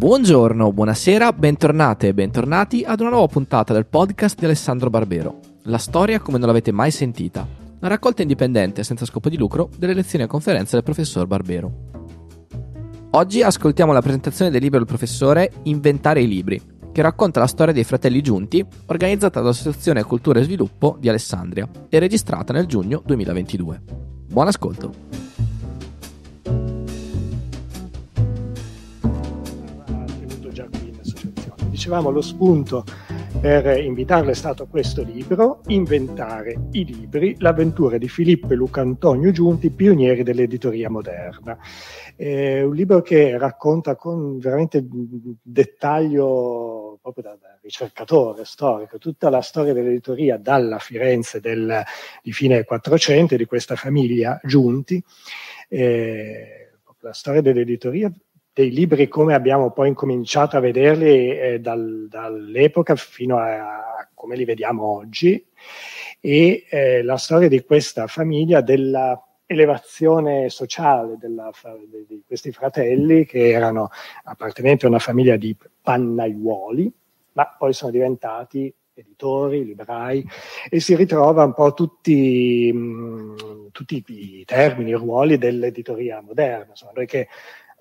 Buongiorno, buonasera, bentornate e bentornati ad una nuova puntata del podcast di Alessandro Barbero. La storia come non l'avete mai sentita. Una raccolta indipendente senza scopo di lucro delle lezioni e conferenze del professor Barbero. Oggi ascoltiamo la presentazione del libro del professore Inventare i libri, che racconta la storia dei fratelli giunti, organizzata dall'Associazione Cultura e Sviluppo di Alessandria e registrata nel giugno 2022. Buon ascolto! Dicevamo lo spunto per invitarlo è stato questo libro, Inventare i libri, l'avventura di Filippo e Luca Antonio Giunti, pionieri dell'editoria moderna. È un libro che racconta con veramente dettaglio proprio da, da ricercatore storico tutta la storia dell'editoria dalla Firenze del, di fine 400 di questa famiglia Giunti. Eh, la storia dell'editoria dei libri come abbiamo poi incominciato a vederli eh, dal, dall'epoca fino a, come li vediamo oggi e eh, la storia di questa famiglia della elevazione sociale della, di, questi fratelli che erano appartenenti a una famiglia di pannaiuoli ma poi sono diventati editori, librai e si ritrova un po' tutti, mh, tutti i termini, i ruoli dell'editoria moderna. Insomma, noi che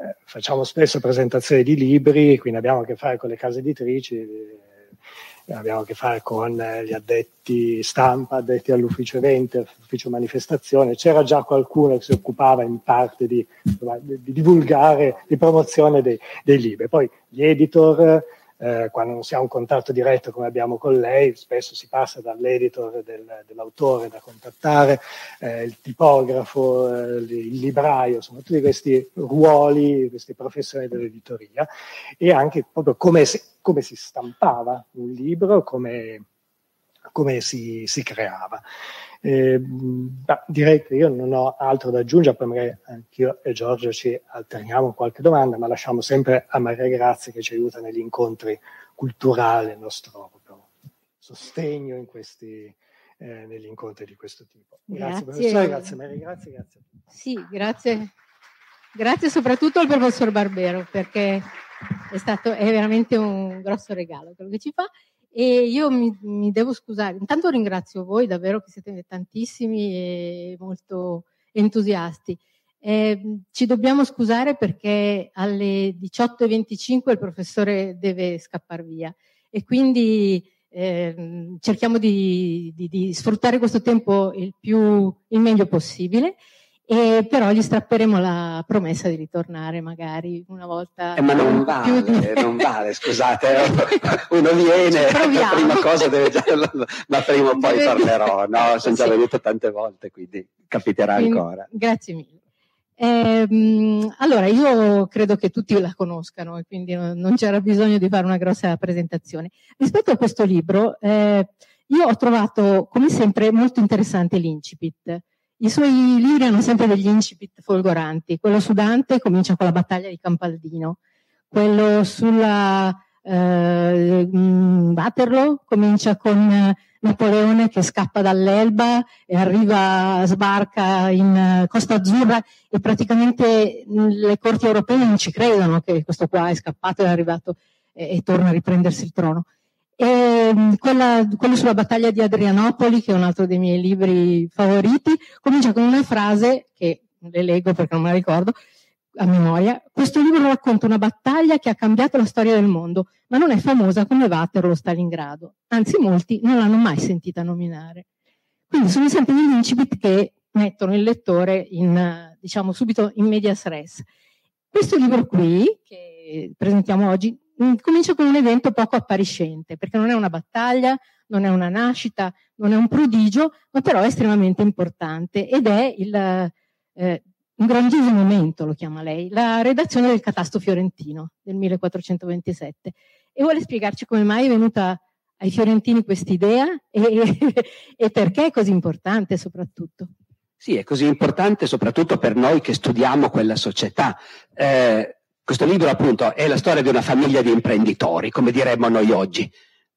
eh, facciamo spesso presentazioni di libri, quindi abbiamo a che fare con le case editrici, eh, abbiamo a che fare con eh, gli addetti stampa, addetti all'ufficio eventi, all'ufficio manifestazione. C'era già qualcuno che si occupava in parte di, di divulgare, di promozione dei, dei libri. Poi gli editor eh, quando non si ha un contatto diretto come abbiamo con lei, spesso si passa dall'editor del, dell'autore da contattare, eh, il tipografo, eh, il libraio, insomma tutti questi ruoli, queste professioni dell'editoria. E anche proprio come si, come si stampava un libro, come, come si, si creava. Eh, direi che io non ho altro da aggiungere, poi magari anch'io e Giorgio ci alterniamo qualche domanda, ma lasciamo sempre a Maria Grazia che ci aiuta negli incontri culturali, il nostro sostegno in questi, eh, negli incontri di questo tipo. Grazie, grazie professore, grazie Maria, grazie, grazie. Sì, grazie. Grazie soprattutto al professor Barbero perché è stato è veramente un grosso regalo quello che ci fa e io mi, mi, devo scusare, intanto ringrazio voi davvero che siete tantissimi e molto entusiasti. Eh, ci dobbiamo scusare perché alle 18.25 il professore deve scappare via e quindi eh, cerchiamo di, di, di, sfruttare questo tempo il, più, il meglio possibile e però gli strapperemo la promessa di ritornare magari una volta. Eh, ma non vale, di... non vale, scusate, uno viene, la prima cosa deve già, ma prima o poi deve... parlerò, no? Sono già sì. venuto tante volte, quindi capiterà quindi, ancora. Grazie mille. Eh, allora, io credo che tutti la conoscano e quindi non, non, c'era bisogno di fare una grossa presentazione. Rispetto a questo libro, eh, io ho trovato, come sempre, molto interessante l'incipit i suoi libri hanno sempre degli incipit folgoranti. Quello su Dante comincia con la battaglia di Campaldino, quello sulla eh, Waterloo comincia con Napoleone che scappa dall'Elba e arriva, sbarca in Costa Azzurra e praticamente le corti europee non ci credono che questo qua è scappato, è arrivato e, e torna a riprendersi il trono. E ehm, quella, quello sulla battaglia di Adrianopoli, che è un altro dei miei libri favoriti, comincia con una frase che le leggo perché non me la ricordo a memoria. Questo libro racconta una battaglia che ha cambiato la storia del mondo, ma non è famosa come Waterloo o Stalingrado. Anzi, molti non l'hanno mai sentita nominare. Quindi sono sempre degli incipit che mettono il lettore in, diciamo, subito in medias res. Questo libro qui, che presentiamo oggi, comincia con un evento poco appariscente, perché non è una battaglia, non è una nascita, non è un prodigio, ma però è estremamente importante ed è il, eh, un grandioso momento, lo chiama lei, la redazione del Catasto Fiorentino del 1427. E vuole spiegarci come mai è venuta ai fiorentini quest'idea e, e perché è così importante soprattutto. Sì, è così importante soprattutto per noi che studiamo quella società. Eh, questo libro appunto è la storia di una famiglia di imprenditori, come diremmo noi oggi.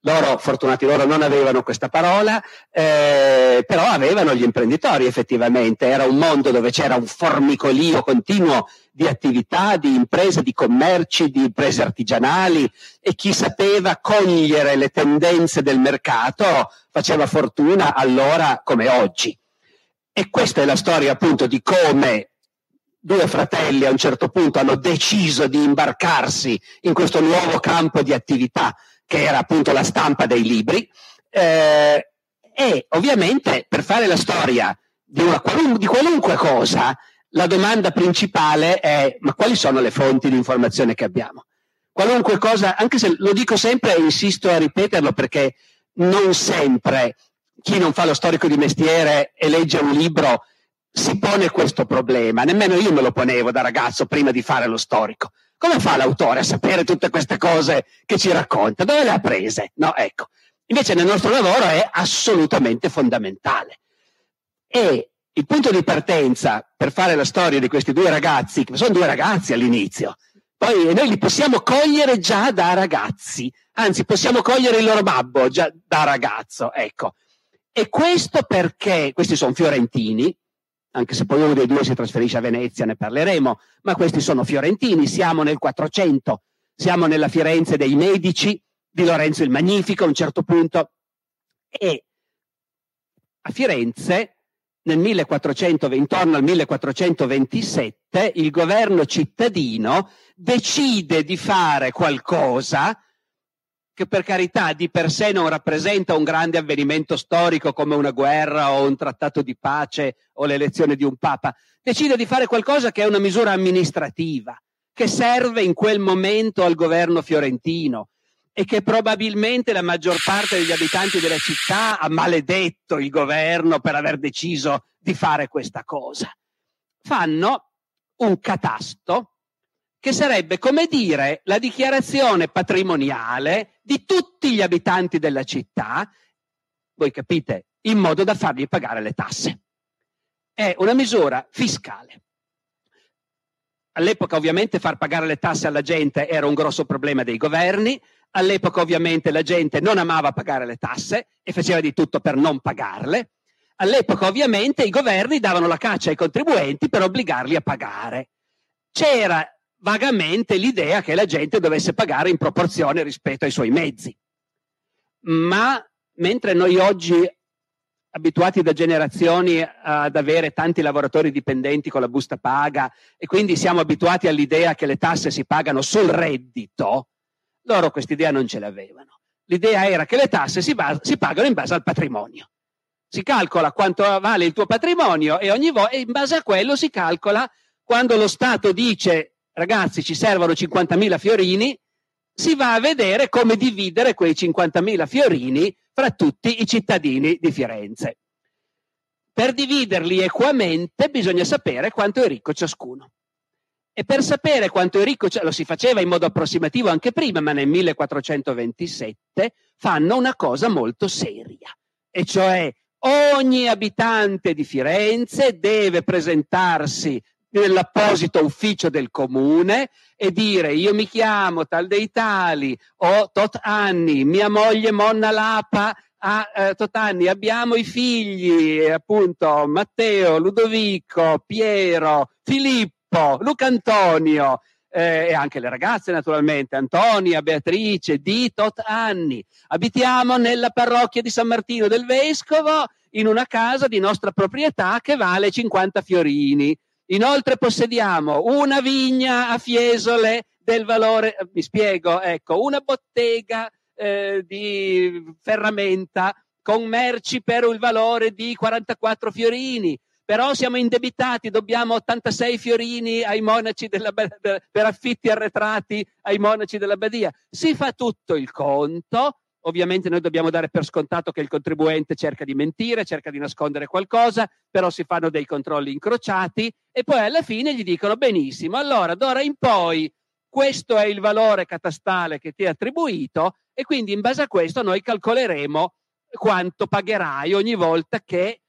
loro, fortunati loro, non avevano questa parola, eh, però avevano gli imprenditori effettivamente. Era un mondo dove c'era un formicolio continuo di attività, di imprese, di commerci, di imprese artigianali e chi sapeva cogliere le tendenze del mercato faceva fortuna allora come oggi. E questa è la storia appunto di come due fratelli a un certo punto hanno deciso di imbarcarsi in questo nuovo campo di attività che era appunto la stampa dei libri, eh, e ovviamente per fare la storia di, qualun- di qualunque cosa, la domanda principale è ma quali sono le fonti di informazione che abbiamo? Qualunque cosa, anche se lo dico sempre e insisto a ripeterlo perché non sempre chi non fa lo storico di mestiere e legge un libro si pone questo problema, nemmeno io me lo ponevo da ragazzo prima di fare lo storico. Come fa l'autore a sapere tutte queste cose che ci racconta? Dove le ha prese? No, ecco. Invece nel nostro lavoro è assolutamente fondamentale. E il punto di partenza per fare la storia di questi due ragazzi, che sono due ragazzi all'inizio, poi noi li possiamo cogliere già da ragazzi, anzi possiamo cogliere il loro babbo già da ragazzo, ecco. E questo perché questi sono fiorentini, anche se poi uno dei due si trasferisce a Venezia, ne parleremo, ma questi sono fiorentini, siamo nel 400, siamo nella Firenze dei Medici, di Lorenzo il Magnifico a un certo punto, e a Firenze nel 1400, intorno al 1427, il governo cittadino decide di fare qualcosa che per carità di per sé non rappresenta un grande avvenimento storico come una guerra o un trattato di pace o l'elezione di un papa, decide di fare qualcosa che è una misura amministrativa, che serve in quel momento al governo fiorentino e che probabilmente la maggior parte degli abitanti della città ha maledetto il governo per aver deciso di fare questa cosa. Fanno un catasto che sarebbe come dire la dichiarazione patrimoniale di tutti gli abitanti della città, voi capite, in modo da fargli pagare le tasse. È una misura fiscale. All'epoca ovviamente far pagare le tasse alla gente era un grosso problema dei governi, all'epoca ovviamente la gente non amava pagare le tasse e faceva di tutto per non pagarle, all'epoca ovviamente i governi davano la caccia ai contribuenti per obbligarli a pagare. C'era vagamente l'idea che la gente dovesse pagare in proporzione rispetto ai suoi mezzi. Ma mentre noi oggi, abituati da generazioni ad avere tanti lavoratori dipendenti con la busta paga e quindi siamo abituati all'idea che le tasse si pagano sul reddito, loro quest'idea non ce l'avevano. L'idea era che le tasse si, bas- si pagano in base al patrimonio. Si calcola quanto vale il tuo patrimonio e, vo- e in base a quello si calcola quando lo Stato dice ragazzi ci servono 50.000 fiorini, si va a vedere come dividere quei 50.000 fiorini fra tutti i cittadini di Firenze. Per dividerli equamente bisogna sapere quanto è ricco ciascuno. E per sapere quanto è ricco, lo si faceva in modo approssimativo anche prima, ma nel 1427 fanno una cosa molto seria, e cioè ogni abitante di Firenze deve presentarsi nell'apposito ufficio del comune e dire io mi chiamo tal dei tali, ho tot anni, mia moglie Monna Lapa ha eh, tot anni, abbiamo i figli appunto Matteo, Ludovico, Piero, Filippo, Luca Antonio eh, e anche le ragazze naturalmente, Antonia, Beatrice, di tot anni. Abitiamo nella parrocchia di San Martino del Vescovo in una casa di nostra proprietà che vale 50 fiorini Inoltre possediamo una vigna a Fiesole del valore, mi spiego, ecco, una bottega eh, di ferramenta con merci per il valore di 44 fiorini, però siamo indebitati, dobbiamo 86 fiorini ai monaci della, per affitti arretrati ai monaci della Badia. Si fa tutto il conto, Ovviamente noi dobbiamo dare per scontato che il contribuente cerca di mentire, cerca di nascondere qualcosa, però si fanno dei controlli incrociati e poi alla fine gli dicono benissimo, allora d'ora in poi questo è il valore catastale che ti è attribuito e quindi in base a questo noi calcoleremo quanto pagherai ogni volta che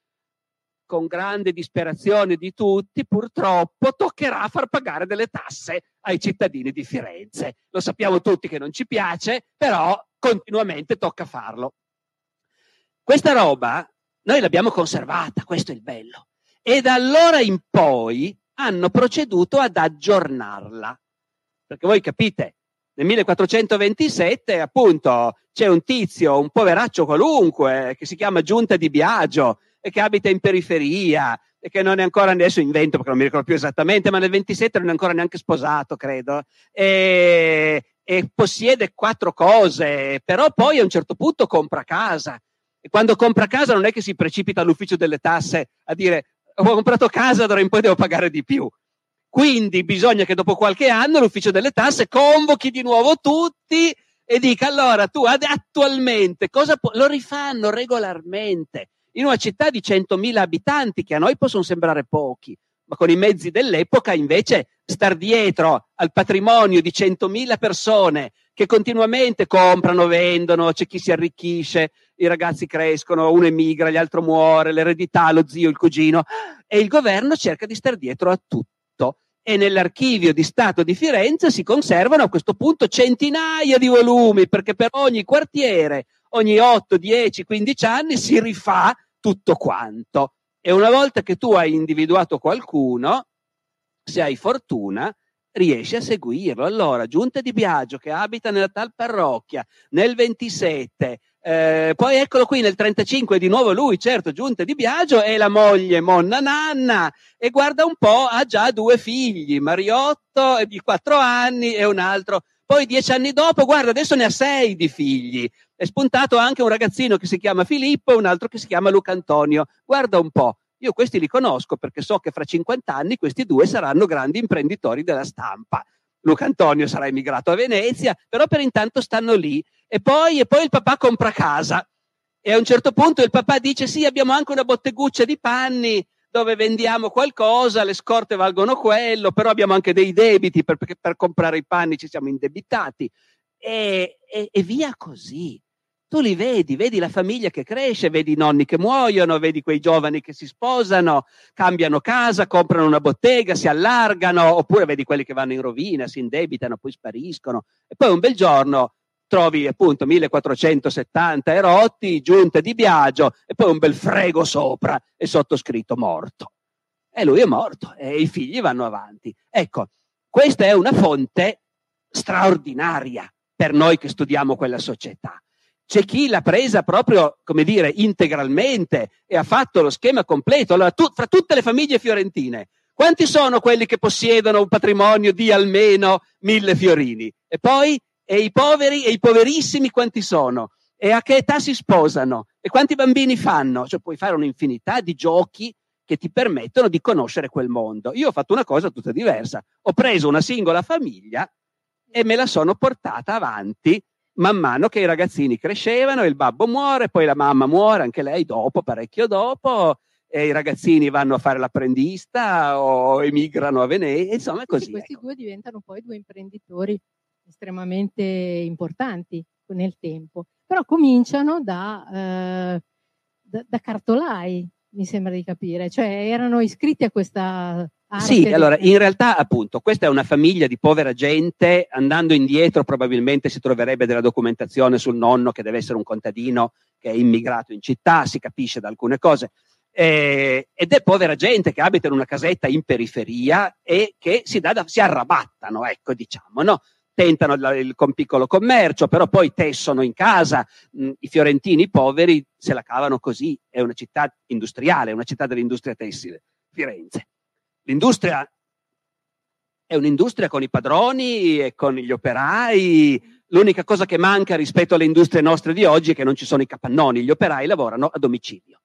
con grande disperazione di tutti, purtroppo toccherà far pagare delle tasse ai cittadini di Firenze. Lo sappiamo tutti che non ci piace, però continuamente tocca farlo. Questa roba noi l'abbiamo conservata, questo è il bello. E da allora in poi hanno proceduto ad aggiornarla. Perché voi capite, nel 1427 appunto c'è un tizio, un poveraccio qualunque, che si chiama Giunta di Biagio e che abita in periferia e che non è ancora adesso invento perché non mi ricordo più esattamente, ma nel 27 non è ancora neanche sposato, credo. E, e possiede quattro cose, però poi a un certo punto compra casa. E quando compra casa non è che si precipita all'ufficio delle tasse a dire ho comprato casa, d'ora in poi devo pagare di più. Quindi bisogna che dopo qualche anno l'ufficio delle tasse convochi di nuovo tutti e dica allora tu attualmente cosa pu-? lo rifanno regolarmente in una città di 100.000 abitanti che a noi possono sembrare pochi, ma con i mezzi dell'epoca invece star dietro al patrimonio di 100.000 persone che continuamente comprano, vendono, c'è chi si arricchisce, i ragazzi crescono, uno emigra, l'altro muore, l'eredità, lo zio, il cugino, e il governo cerca di star dietro a tutto. E nell'archivio di Stato di Firenze si conservano a questo punto centinaia di volumi, perché per ogni quartiere, ogni 8, 10, 15 anni si rifà tutto quanto. E una volta che tu hai individuato qualcuno, se hai fortuna, riesci a seguirlo. Allora, Giunta di Biagio che abita nella tal parrocchia nel 27, eh, poi eccolo qui nel 35, di nuovo lui, certo, Giunta di Biagio e la moglie Monna Nanna e guarda un po', ha già due figli, Mariotto di quattro anni e un altro. Poi dieci anni dopo, guarda, adesso ne ha sei di figli. È spuntato anche un ragazzino che si chiama Filippo e un altro che si chiama Luca Antonio. Guarda un po'. Io questi li conosco perché so che fra 50 anni questi due saranno grandi imprenditori della stampa. Luca Antonio sarà emigrato a Venezia, però per intanto stanno lì. E poi, e poi il papà compra casa. E a un certo punto il papà dice: Sì, abbiamo anche una botteguccia di panni dove vendiamo qualcosa, le scorte valgono quello, però abbiamo anche dei debiti perché per comprare i panni ci siamo indebitati. E, e, e via così tu li vedi, vedi la famiglia che cresce, vedi i nonni che muoiono, vedi quei giovani che si sposano, cambiano casa, comprano una bottega, si allargano, oppure vedi quelli che vanno in rovina, si indebitano, poi spariscono. E poi un bel giorno trovi appunto 1470 erotti, giunte di Biagio e poi un bel frego sopra e sottoscritto morto. E lui è morto e i figli vanno avanti. Ecco, questa è una fonte straordinaria per noi che studiamo quella società c'è chi l'ha presa proprio, come dire, integralmente e ha fatto lo schema completo. Allora, tu, fra tutte le famiglie fiorentine, quanti sono quelli che possiedono un patrimonio di almeno mille fiorini? E poi, e i poveri e i poverissimi quanti sono? E a che età si sposano? E quanti bambini fanno? Cioè, puoi fare un'infinità di giochi che ti permettono di conoscere quel mondo. Io ho fatto una cosa tutta diversa. Ho preso una singola famiglia e me la sono portata avanti man mano che i ragazzini crescevano, il babbo muore, poi la mamma muore, anche lei dopo, parecchio dopo, e i ragazzini vanno a fare l'apprendista o emigrano a Venezia, insomma è così. Questi ecco. due diventano poi due imprenditori estremamente importanti nel tempo, però cominciano da, eh, da, da cartolai, mi sembra di capire, cioè erano iscritti a questa sì, allora in realtà appunto questa è una famiglia di povera gente, andando indietro probabilmente si troverebbe della documentazione sul nonno che deve essere un contadino che è immigrato in città, si capisce da alcune cose, eh, ed è povera gente che abita in una casetta in periferia e che si, da, si arrabattano, ecco diciamo, no? tentano il, il, con piccolo commercio, però poi tessono in casa, mh, i fiorentini poveri se la cavano così, è una città industriale, una città dell'industria tessile, Firenze. L'industria è un'industria con i padroni e con gli operai. L'unica cosa che manca rispetto alle industrie nostre di oggi è che non ci sono i capannoni, gli operai lavorano a domicilio.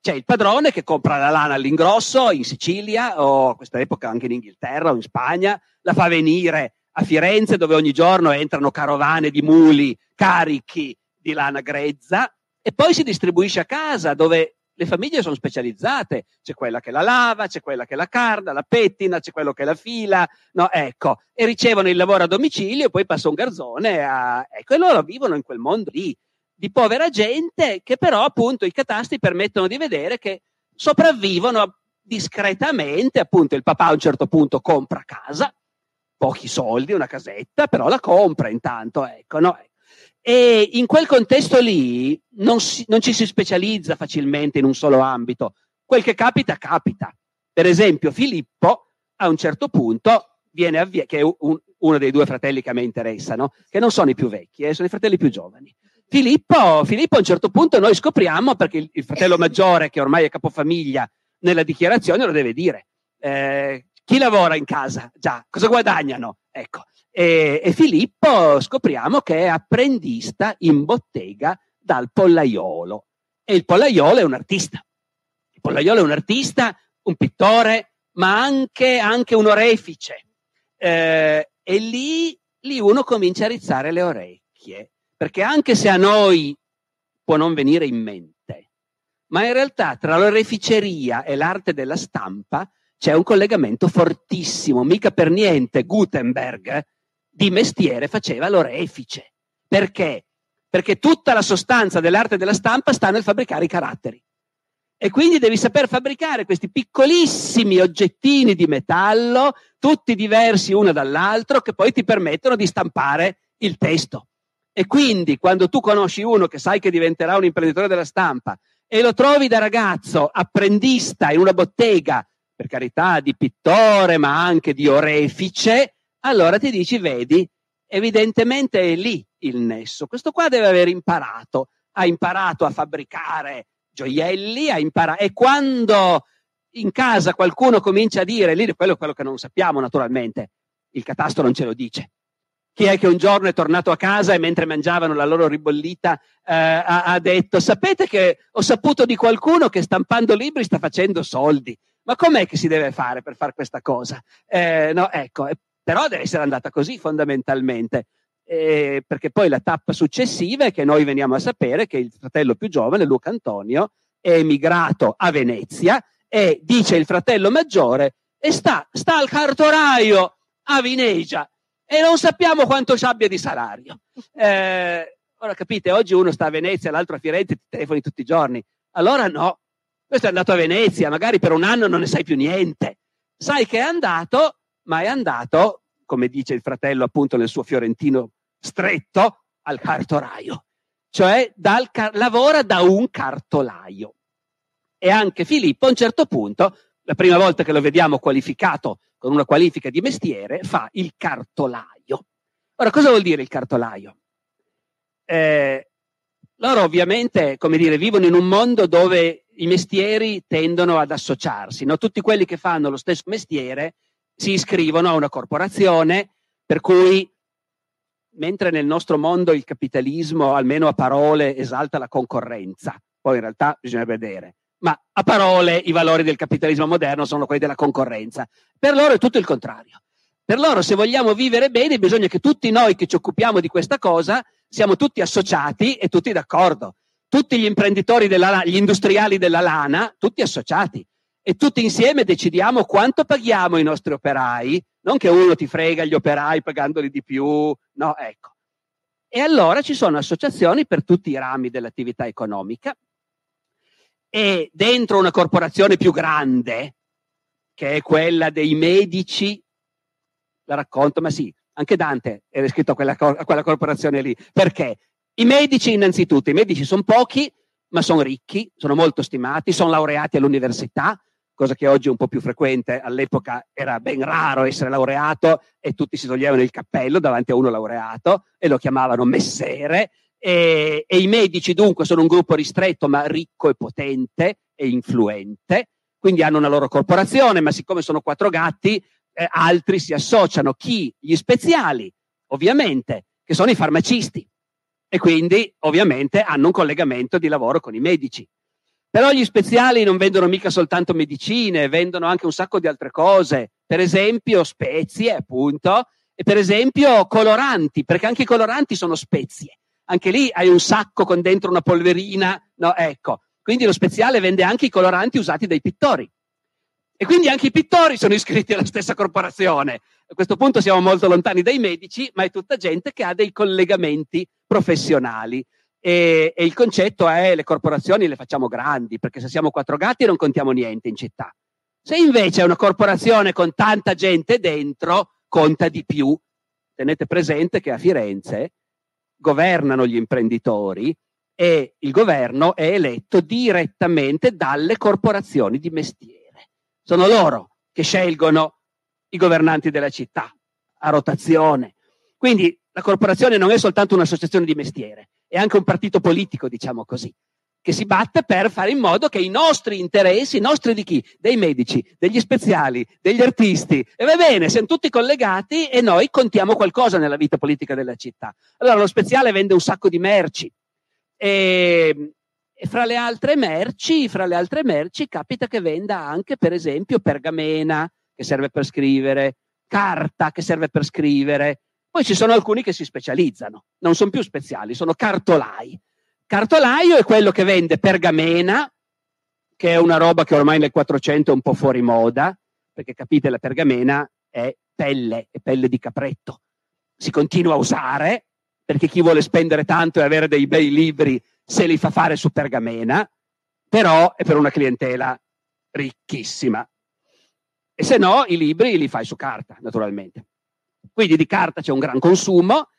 C'è il padrone che compra la lana all'ingrosso in Sicilia o a questa epoca anche in Inghilterra o in Spagna, la fa venire a Firenze dove ogni giorno entrano carovane di muli carichi di lana grezza e poi si distribuisce a casa dove le famiglie sono specializzate, c'è quella che la lava, c'è quella che la carda, la pettina, c'è quello che la fila, no, ecco, e ricevono il lavoro a domicilio e poi passa un garzone a, ecco, e loro vivono in quel mondo lì di povera gente che però appunto i catastri permettono di vedere che sopravvivono discretamente, appunto il papà a un certo punto compra casa, pochi soldi, una casetta, però la compra intanto, ecco, no? E in quel contesto lì non, si, non ci si specializza facilmente in un solo ambito. Quel che capita, capita. Per esempio, Filippo a un certo punto viene avvia- che è un, uno dei due fratelli che a me interessano, che non sono i più vecchi, eh, sono i fratelli più giovani. Filippo, Filippo, a un certo punto noi scopriamo, perché il, il, fratello maggiore, che ormai è capofamiglia, nella dichiarazione lo deve dire. Eh, chi lavora in casa? Già, cosa guadagnano? Ecco. E, e Filippo scopriamo che è apprendista in bottega dal pollaiolo. E il pollaiolo è un artista. Il pollaiolo è un artista, un pittore, ma anche, anche un orefice. Eh, e lì, lì uno comincia a rizzare le orecchie, perché anche se a noi può non venire in mente, ma in realtà tra l'oreficeria e l'arte della stampa c'è un collegamento fortissimo, mica per niente Gutenberg di mestiere faceva l'orefice. Perché? Perché tutta la sostanza dell'arte della stampa sta nel fabbricare i caratteri. E quindi devi saper fabbricare questi piccolissimi oggettini di metallo, tutti diversi uno dall'altro, che poi ti permettono di stampare il testo. E quindi quando tu conosci uno che sai che diventerà un imprenditore della stampa e lo trovi da ragazzo apprendista in una bottega, per carità di pittore, ma anche di orefice, allora ti dici, vedi, evidentemente è lì il nesso. Questo qua deve aver imparato, ha imparato a fabbricare gioielli, a imparare. E quando in casa qualcuno comincia a dire, lì quello è quello che non sappiamo naturalmente, il catasto non ce lo dice. Chi è che un giorno è tornato a casa e mentre mangiavano la loro ribollita eh, ha, ha, detto, sapete che ho saputo di qualcuno che stampando libri sta facendo soldi. Ma com'è che si deve fare per fare questa cosa? Eh, no, ecco, però deve essere andata così fondamentalmente eh, perché poi la tappa successiva è che noi veniamo a sapere che il fratello più giovane, Luca Antonio, è emigrato a Venezia e dice il fratello maggiore e sta, sta al cartoraio a Vinegia e non sappiamo quanto ci abbia di salario. Eh, ora capite, oggi uno sta a Venezia, l'altro a Firenze, ti telefoni tutti i giorni. Allora no, questo è andato a Venezia, magari per un anno non ne sai più niente. Sai che è andato, ma è andato, come dice il fratello appunto nel suo fiorentino stretto al cartoraio, cioè dal lavora da un cartolaio. E anche Filippo a un certo punto, la prima volta che lo vediamo qualificato con una qualifica di mestiere, fa il cartolaio. Ora, cosa vuol dire il cartolaio? Eh, loro ovviamente, come dire, vivono in un mondo dove i mestieri tendono ad associarsi, no? tutti quelli che fanno lo stesso mestiere si iscrivono a una corporazione, per cui mentre nel nostro mondo il capitalismo, almeno a parole, esalta la concorrenza, poi in realtà bisogna vedere, ma a parole i valori del capitalismo moderno sono quelli della concorrenza. Per loro è tutto il contrario. Per loro, se vogliamo vivere bene, bisogna che tutti noi che ci occupiamo di questa cosa siamo tutti associati e tutti d'accordo. Tutti gli imprenditori, della, gli industriali della lana, tutti associati. E tutti insieme decidiamo quanto paghiamo i nostri operai, non che uno ti frega gli operai pagandoli di più, no, ecco. E allora ci sono associazioni per tutti i rami dell'attività economica e dentro una corporazione più grande, che è quella dei medici, la racconto, ma sì, anche Dante era iscritto a quella, a quella corporazione lì. Perché? I medici innanzitutto, i medici sono pochi, ma sono ricchi, sono molto stimati, sono laureati all'università, cosa che oggi è un po' più frequente, all'epoca era ben raro essere laureato e tutti si toglievano il cappello davanti a uno laureato e lo chiamavano messere. E, e i medici dunque sono un gruppo ristretto ma ricco e potente e influente, quindi hanno una loro corporazione, ma siccome sono quattro gatti, eh, altri si associano. Chi? Gli speziali, ovviamente, che sono i farmacisti. E quindi, ovviamente, hanno un collegamento di lavoro con i medici. Però gli speziali non vendono mica soltanto medicine, vendono anche un sacco di altre cose, per esempio spezie, appunto, e per esempio coloranti, perché anche i coloranti sono spezie. Anche lì hai un sacco con dentro una polverina, no, ecco. Quindi lo speziale vende anche i coloranti usati dai pittori. E quindi anche i pittori sono iscritti alla stessa corporazione. A questo punto siamo molto lontani dai medici, ma è tutta gente che ha dei collegamenti professionali. E, e, il concetto è le corporazioni le facciamo grandi, perché se siamo quattro gatti non contiamo niente in città. Se invece è una corporazione con tanta gente dentro, conta di più. Tenete presente che a Firenze governano gli imprenditori e il governo è eletto direttamente dalle corporazioni di mestiere. Sono loro che scelgono i governanti della città a rotazione. Quindi la corporazione non è soltanto un'associazione di mestiere, è anche un partito politico, diciamo così, che si batte per fare in modo che i nostri interessi, i nostri di chi? Dei medici, degli speziali, degli artisti, e va bene, siamo tutti collegati e noi contiamo qualcosa nella vita politica della città. Allora lo speziale vende un sacco di merci, e, e fra, le merci, fra le altre merci capita che venda anche, per esempio, pergamena, che serve per scrivere, carta, che serve per scrivere. Poi ci sono alcuni che si specializzano, non sono più speziali, sono cartolai. Cartolaio è quello che vende pergamena, che è una roba che ormai nel 400 è un po' fuori moda, perché capite, la pergamena è pelle, è pelle di capretto. Si continua a usare, perché chi vuole spendere tanto e avere dei bei libri se li fa fare su pergamena, però è per una clientela ricchissima. E se no, i libri li fai su carta, naturalmente. Quindi di carta c'è un gran consumo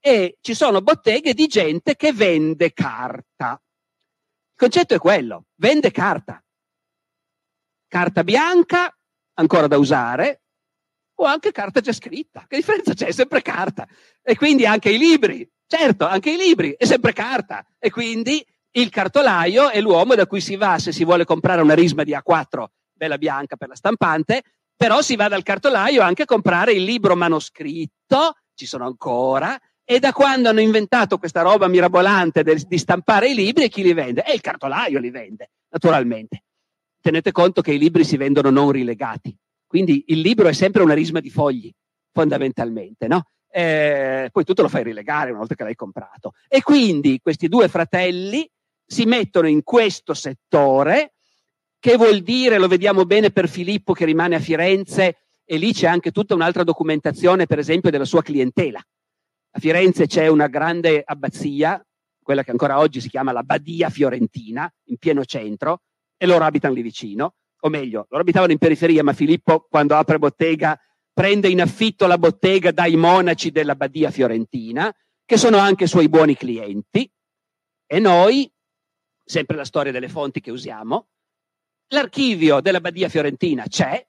e ci sono botteghe di gente che vende carta. Il concetto è quello, vende carta. Carta bianca, ancora da usare, o anche carta già scritta. Che differenza c'è? È sempre carta. E quindi anche i libri. Certo, anche i libri, è sempre carta. E quindi il cartolaio è l'uomo da cui si va se si vuole comprare una risma di A4 bella bianca per la stampante, però si va dal cartolaio anche a comprare il libro manoscritto, ci sono ancora, e da quando hanno inventato questa roba mirabolante del, di stampare i libri, chi li vende? E il cartolaio li vende, naturalmente. Tenete conto che i libri si vendono non rilegati. Quindi il libro è sempre una risma di fogli, fondamentalmente, no? Eh, poi tu te lo fai rilegare una volta che l'hai comprato. E quindi questi due fratelli si mettono in questo settore, che vuol dire, lo vediamo bene per Filippo che rimane a Firenze, e lì c'è anche tutta un'altra documentazione, per esempio, della sua clientela. A Firenze c'è una grande abbazia, quella che ancora oggi si chiama la Badia Fiorentina, in pieno centro, e loro abitano lì vicino. O meglio, loro abitavano in periferia, ma Filippo quando apre bottega prende in affitto la bottega dai monaci della Badia Fiorentina, che sono anche suoi buoni clienti, e noi, sempre la storia delle fonti che usiamo, l'archivio della Badia Fiorentina c'è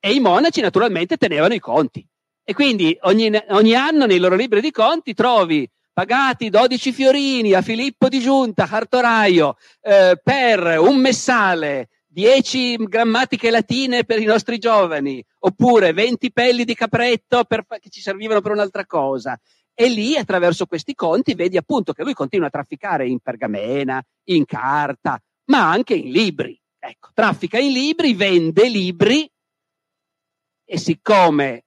e i monaci naturalmente tenevano i conti. E quindi ogni, ogni anno nei loro libri di conti trovi pagati 12 fiorini a Filippo di Giunta, cartoraio, eh, per un messale 10 grammatiche latine per i nostri giovani, oppure 20 pelli di capretto per, che ci servivano per un'altra cosa. E lì, attraverso questi conti, vedi appunto che lui continua a trafficare in pergamena, in carta, ma anche in libri. Ecco, traffica in libri, vende libri e siccome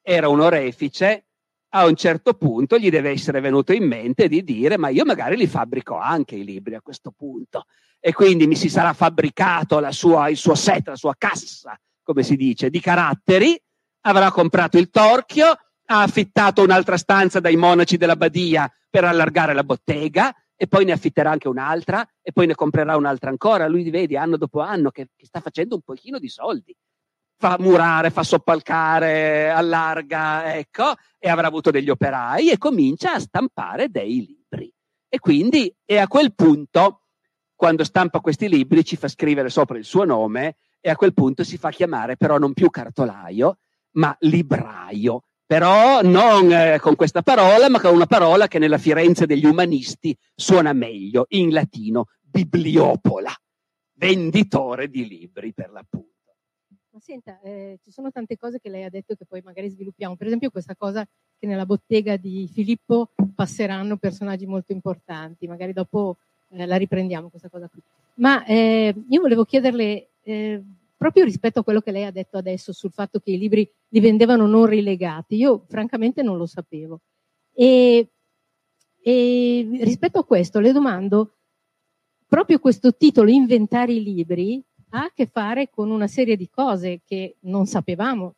era un orefice, a un certo punto gli deve essere venuto in mente di dire ma io magari li fabbrico anche i libri a questo punto. E quindi mi si sarà fabbricato sua, il suo set, la sua cassa, come si dice, di caratteri, avrà comprato il torchio, ha affittato un'altra stanza dai monaci della Badia per allargare la bottega e poi ne affitterà anche un'altra e poi ne comprerà un'altra ancora. Lui vedi anno dopo anno che, che sta facendo un pochino di soldi. Fa murare, fa soppalcare, allarga, ecco, e avrà avuto degli operai e comincia a stampare dei libri. E quindi è a quel punto quando stampa questi libri ci fa scrivere sopra il suo nome e a quel punto si fa chiamare però non più cartolaio, ma libraio. Però non eh, con questa parola, ma con una parola che nella Firenze degli umanisti suona meglio, in latino, bibliopola, venditore di libri per l'appunto. Ma senta, eh, ci sono tante cose che lei ha detto che poi magari sviluppiamo. Per esempio questa cosa che nella bottega di Filippo passeranno personaggi molto importanti. Magari dopo eh, la riprendiamo questa cosa qui. Ma eh, io volevo chiederle, eh, proprio rispetto a quello che lei ha detto adesso sul fatto che i libri li vendevano non rilegati, io francamente non lo sapevo. E, e rispetto a questo le domando, proprio questo titolo, Inventare i libri, ha a che fare con una serie di cose che non sapevamo,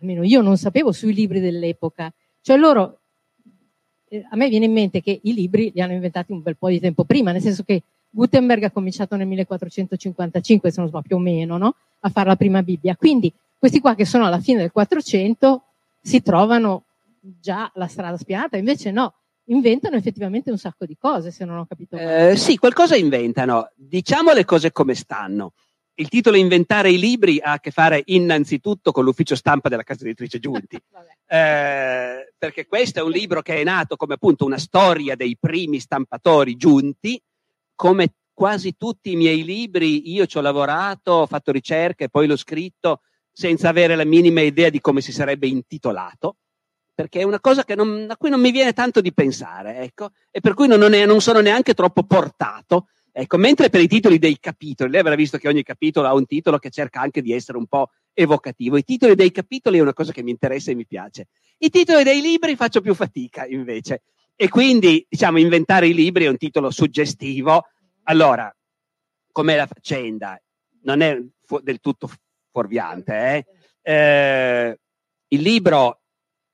almeno io non sapevo sui libri dell'epoca. Cioè loro eh, a me viene in mente che i libri li hanno inventati un bel po' di tempo prima, nel senso che Gutenberg ha cominciato nel 1455, se non so, più o meno, no? a fare la prima Bibbia. Quindi questi qua che sono alla fine del 400 si trovano già la strada spiata, invece no, inventano effettivamente un sacco di cose, se non ho capito. Eh, sì, qualcosa inventano. Diciamo le cose come stanno. Il titolo Inventare i libri ha a che fare innanzitutto con l'ufficio stampa della casa editrice Giunti. eh, perché questo è un libro che è nato come appunto una storia dei primi stampatori giunti, come quasi tutti i miei libri io ci ho lavorato, ho fatto ricerche, poi l'ho scritto senza avere la minima idea di come si sarebbe intitolato, perché è una cosa non, a cui non mi viene tanto di pensare, ecco, e per cui non, è, non sono neanche troppo portato Ecco, mentre per i titoli dei capitoli, lei avrà visto che ogni capitolo ha un titolo che cerca anche di essere un po' evocativo. I titoli dei capitoli è una cosa che mi interessa e mi piace. I titoli dei libri faccio più fatica, invece. E quindi, diciamo, inventare i libri è un titolo suggestivo. Allora, com'è la faccenda? Non è fu- del tutto fuorviante. Eh? Eh, il libro,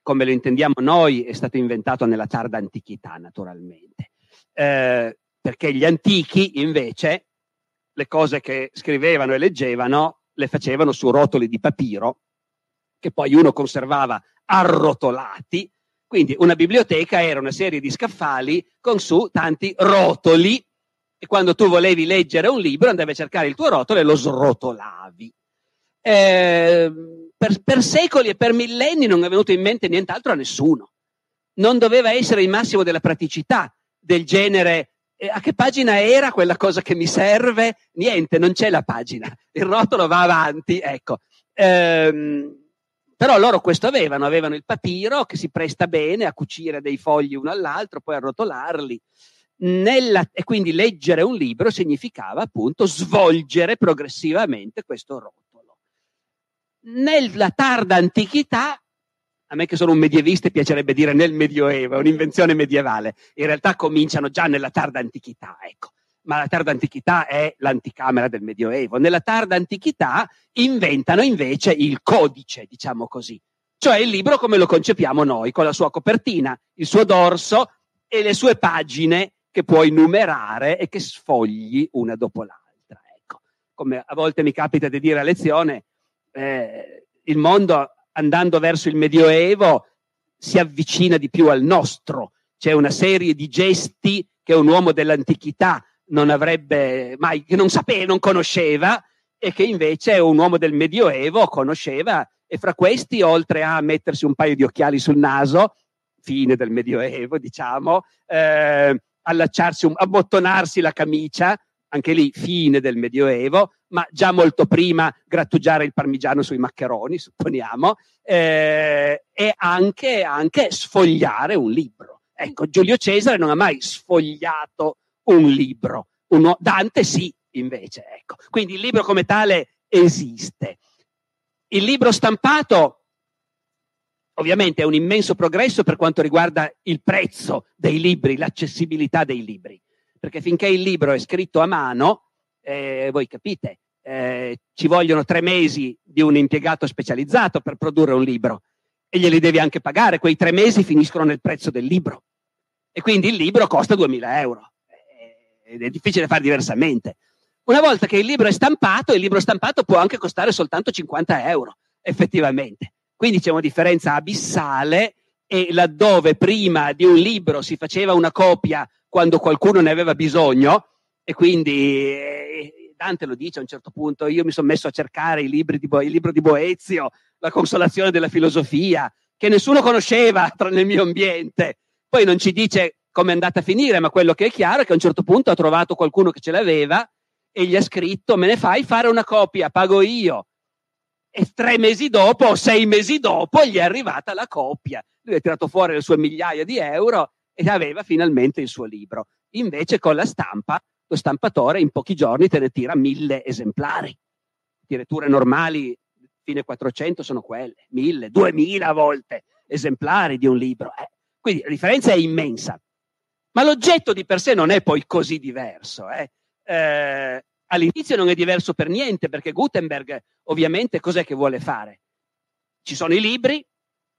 come lo intendiamo noi, è stato inventato nella tarda antichità, naturalmente. Eh, perché gli antichi invece le cose che scrivevano e leggevano le facevano su rotoli di papiro che poi uno conservava arrotolati. Quindi una biblioteca era una serie di scaffali con su tanti rotoli e quando tu volevi leggere un libro andavi a cercare il tuo rotolo e lo srotolavi. Eh, per, per secoli e per millenni non è venuto in mente nient'altro a nessuno. Non doveva essere il massimo della praticità, del genere e a che pagina era quella cosa che mi serve? Niente, non c'è la pagina. Il rotolo va avanti, ecco. Ehm, però loro questo avevano, avevano il papiro che si presta bene a cucire dei fogli uno all'altro, poi a rotolarli. Nella, e quindi leggere un libro significava appunto svolgere progressivamente questo rotolo. Nella tarda antichità a me che sono un medievista piacerebbe dire nel Medioevo, è un'invenzione medievale. In realtà cominciano già nella tarda antichità, ecco. Ma la tarda antichità è l'anticamera del Medioevo. Nella tarda antichità inventano invece il codice, diciamo così. Cioè il libro come lo concepiamo noi, con la sua copertina, il suo dorso e le sue pagine che puoi numerare e che sfogli una dopo l'altra. Ecco. Come a volte mi capita di dire a lezione, eh, il mondo andando verso il Medioevo si avvicina di più al nostro. C'è una serie di gesti che un uomo dell'antichità non avrebbe mai, che non sapeva, non conosceva e che invece un uomo del Medioevo conosceva e fra questi, oltre a mettersi un paio di occhiali sul naso, fine del Medioevo, diciamo, eh, allacciarsi, un, abbottonarsi la camicia, anche lì fine del Medioevo, ma già molto prima grattugiare il parmigiano sui maccheroni, supponiamo, eh, e anche, anche sfogliare un libro. Ecco, Giulio Cesare non ha mai sfogliato un libro, Uno, Dante sì, invece. Ecco. Quindi il libro come tale esiste. Il libro stampato ovviamente è un immenso progresso per quanto riguarda il prezzo dei libri, l'accessibilità dei libri, perché finché il libro è scritto a mano, eh, voi capite, eh, ci vogliono tre mesi di un impiegato specializzato per produrre un libro e glieli devi anche pagare, quei tre mesi finiscono nel prezzo del libro e quindi il libro costa 2000 euro ed è difficile fare diversamente. Una volta che il libro è stampato, il libro stampato può anche costare soltanto 50 euro, effettivamente. Quindi c'è una differenza abissale e laddove prima di un libro si faceva una copia quando qualcuno ne aveva bisogno e quindi eh, Dante lo dice a un certo punto, io mi sono messo a cercare il libro di Boezio, la consolazione della filosofia, che nessuno conosceva nel mio ambiente. Poi non ci dice come è andata a finire, ma quello che è chiaro è che a un certo punto ha trovato qualcuno che ce l'aveva e gli ha scritto, me ne fai fare una copia, pago io. E tre mesi dopo o sei mesi dopo gli è arrivata la copia. Lui ha tirato fuori le sue migliaia di euro e aveva finalmente il suo libro. Invece con la stampa lo stampatore in pochi giorni te ne tira mille esemplari. Letture normali fine 400 sono quelle, mille, duemila volte esemplari di un libro. Eh. Quindi la differenza è immensa. Ma l'oggetto di per sé non è poi così diverso. Eh. Eh, all'inizio non è diverso per niente, perché Gutenberg ovviamente cos'è che vuole fare? Ci sono i libri,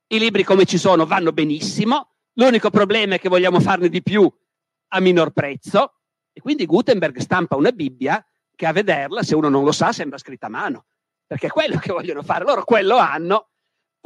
i libri come ci sono vanno benissimo, l'unico problema è che vogliamo farne di più a minor prezzo, e quindi Gutenberg stampa una Bibbia che a vederla, se uno non lo sa, sembra scritta a mano, perché è quello che vogliono fare. Loro quello hanno.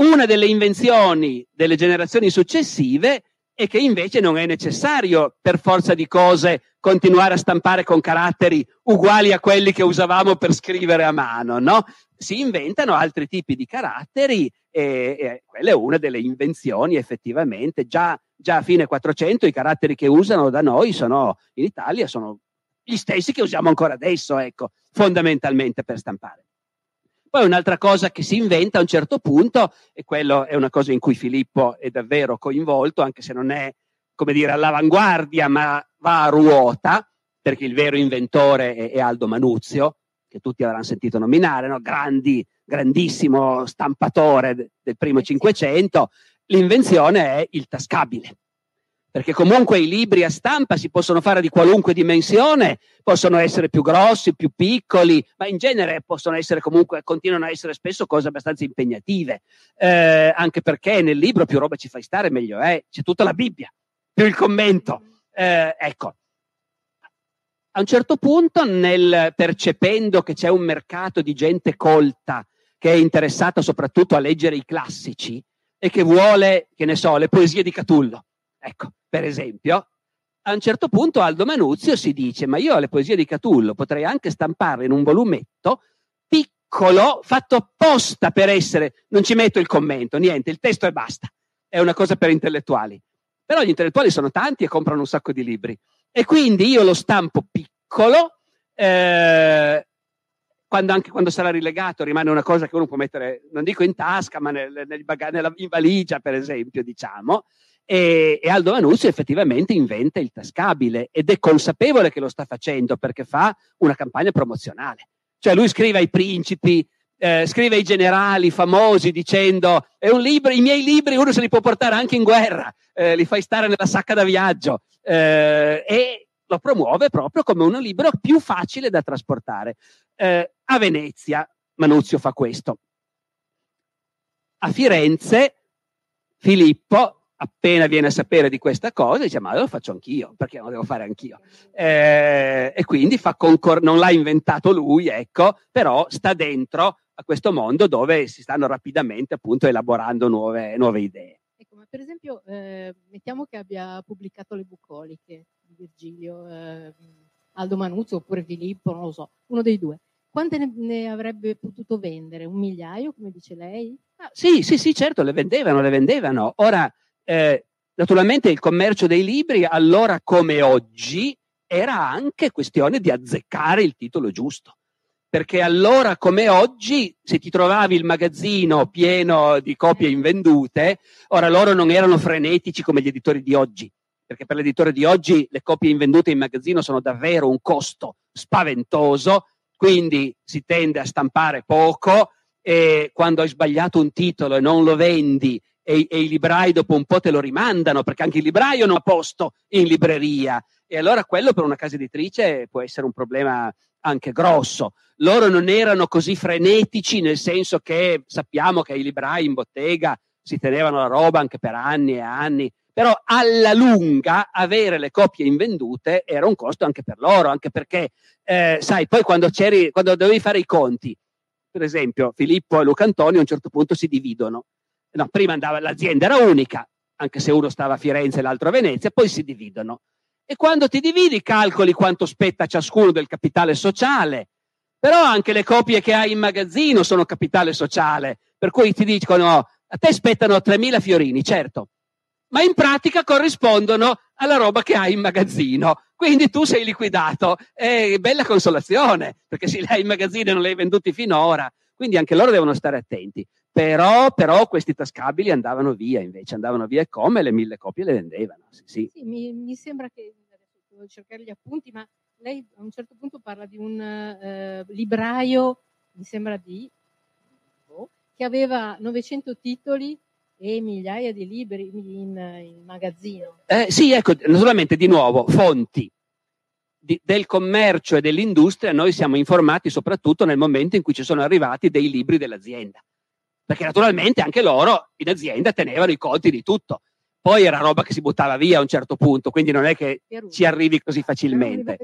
Una delle invenzioni delle generazioni successive e che invece non è necessario per forza di cose continuare a stampare con caratteri uguali a quelli che usavamo per scrivere a mano, no? Si inventano altri tipi di caratteri e, e quella è una delle invenzioni effettivamente. Già, già a fine 400 i caratteri che usano da noi sono, in Italia sono gli stessi che usiamo ancora adesso, ecco, fondamentalmente per stampare. Poi un'altra cosa che si inventa a un certo punto, e quello è una cosa in cui Filippo è davvero coinvolto, anche se non è, come dire, all'avanguardia, ma va a ruota, perché il vero inventore è, è Aldo Manuzio, che tutti avranno sentito nominare, no? Grandi, grandissimo stampatore del primo Cinquecento. L'invenzione è il tascabile perché comunque i libri a stampa si possono fare di qualunque dimensione, possono essere più grossi, più piccoli, ma in genere possono essere comunque, continuano a essere spesso cose abbastanza impegnative, eh, anche perché nel libro più roba ci fai stare meglio è, c'è tutta la Bibbia, più il commento. Eh, ecco, a un certo punto, nel, percependo che c'è un mercato di gente colta che è interessata soprattutto a leggere i classici e che vuole, che ne so, le poesie di Catullo, ecco, per esempio, a un certo punto Aldo Manuzio si dice, ma io le poesie di Catullo potrei anche stamparle in un volumetto piccolo, fatto apposta per essere, non ci metto il commento, niente, il testo e basta, è una cosa per intellettuali. Però gli intellettuali sono tanti e comprano un sacco di libri. E quindi io lo stampo piccolo, eh, quando anche quando sarà rilegato rimane una cosa che uno può mettere, non dico in tasca, ma nel, nel baga- nella, in valigia, per esempio, diciamo. E, e, Aldo Manuzio effettivamente inventa il tascabile ed è consapevole che lo sta facendo perché fa una campagna promozionale. Cioè lui scrive ai principi, eh, scrive ai generali famosi dicendo libro, i miei libri uno se li può portare anche in guerra, eh, li fai stare nella sacca da viaggio eh, e lo promuove proprio come un libro più facile da trasportare. Eh, a Venezia Manuzio fa questo. A Firenze Filippo appena viene a sapere di questa cosa, dice: Ma lo faccio anch'io, perché non lo devo fare anch'io? Eh, e quindi fa concor- non l'ha inventato lui, ecco, però sta dentro a questo mondo dove si stanno rapidamente appunto elaborando nuove, nuove idee. Ecco, ma per esempio, eh, mettiamo che abbia pubblicato le bucoliche di Virgilio, eh, Aldo Manuzio oppure Filippo, non lo so, uno dei due. Quante ne, ne avrebbe potuto vendere? Un migliaio, come dice lei? Ah, sì, sì, sì, certo, le vendevano, le vendevano. Ora, eh, naturalmente il commercio dei libri, allora come oggi, era anche questione di azzeccare il titolo giusto. Perché allora come oggi, se ti trovavi il magazzino pieno di copie invendute, ora loro non erano frenetici come gli editori di oggi, perché per l'editore di oggi le copie invendute in magazzino sono davvero un costo spaventoso, quindi si tende a stampare poco e quando hai sbagliato un titolo e non lo vendi e, e, i librai dopo un po' te lo rimandano perché anche il libraio non ha posto in libreria e allora quello per una casa editrice può essere un problema anche grosso. Loro non erano così frenetici nel senso che sappiamo che i librai in bottega si tenevano la roba anche per anni e anni, però alla lunga avere le copie invendute era un costo anche per loro, anche perché, eh, sai, poi quando, quando dovevi fare i conti, per esempio Filippo e Luca Antonio a un certo punto si dividono no, prima andava, l'azienda era unica, anche se uno stava a Firenze e l'altro a Venezia, poi si dividono. E quando ti dividi calcoli quanto spetta ciascuno del capitale sociale, però anche le copie che hai in magazzino sono capitale sociale, per cui ti dicono a te spettano 3.000 fiorini, certo, ma in pratica corrispondono alla roba che hai in magazzino. Quindi tu sei liquidato. È bella consolazione, perché se li hai in magazzino e non li hai venduti finora. Quindi anche loro devono stare attenti. Però, però, questi tascabili andavano via invece, andavano via e come le mille copie le vendevano. Sì, sì. sì mi, mi, sembra che, devo cercare gli appunti, ma lei a un certo punto parla di un uh, libraio, mi sembra di, oh, che aveva 900 titoli e migliaia di libri in, in magazzino. Eh, sì, ecco, naturalmente di nuovo, fonti. Di, del commercio e dell'industria noi siamo informati soprattutto nel momento in cui ci sono arrivati dei libri dell'azienda perché naturalmente anche loro in azienda tenevano i conti di tutto. Poi era roba che si buttava via a un certo punto, quindi non è che Perugia. ci arrivi così facilmente.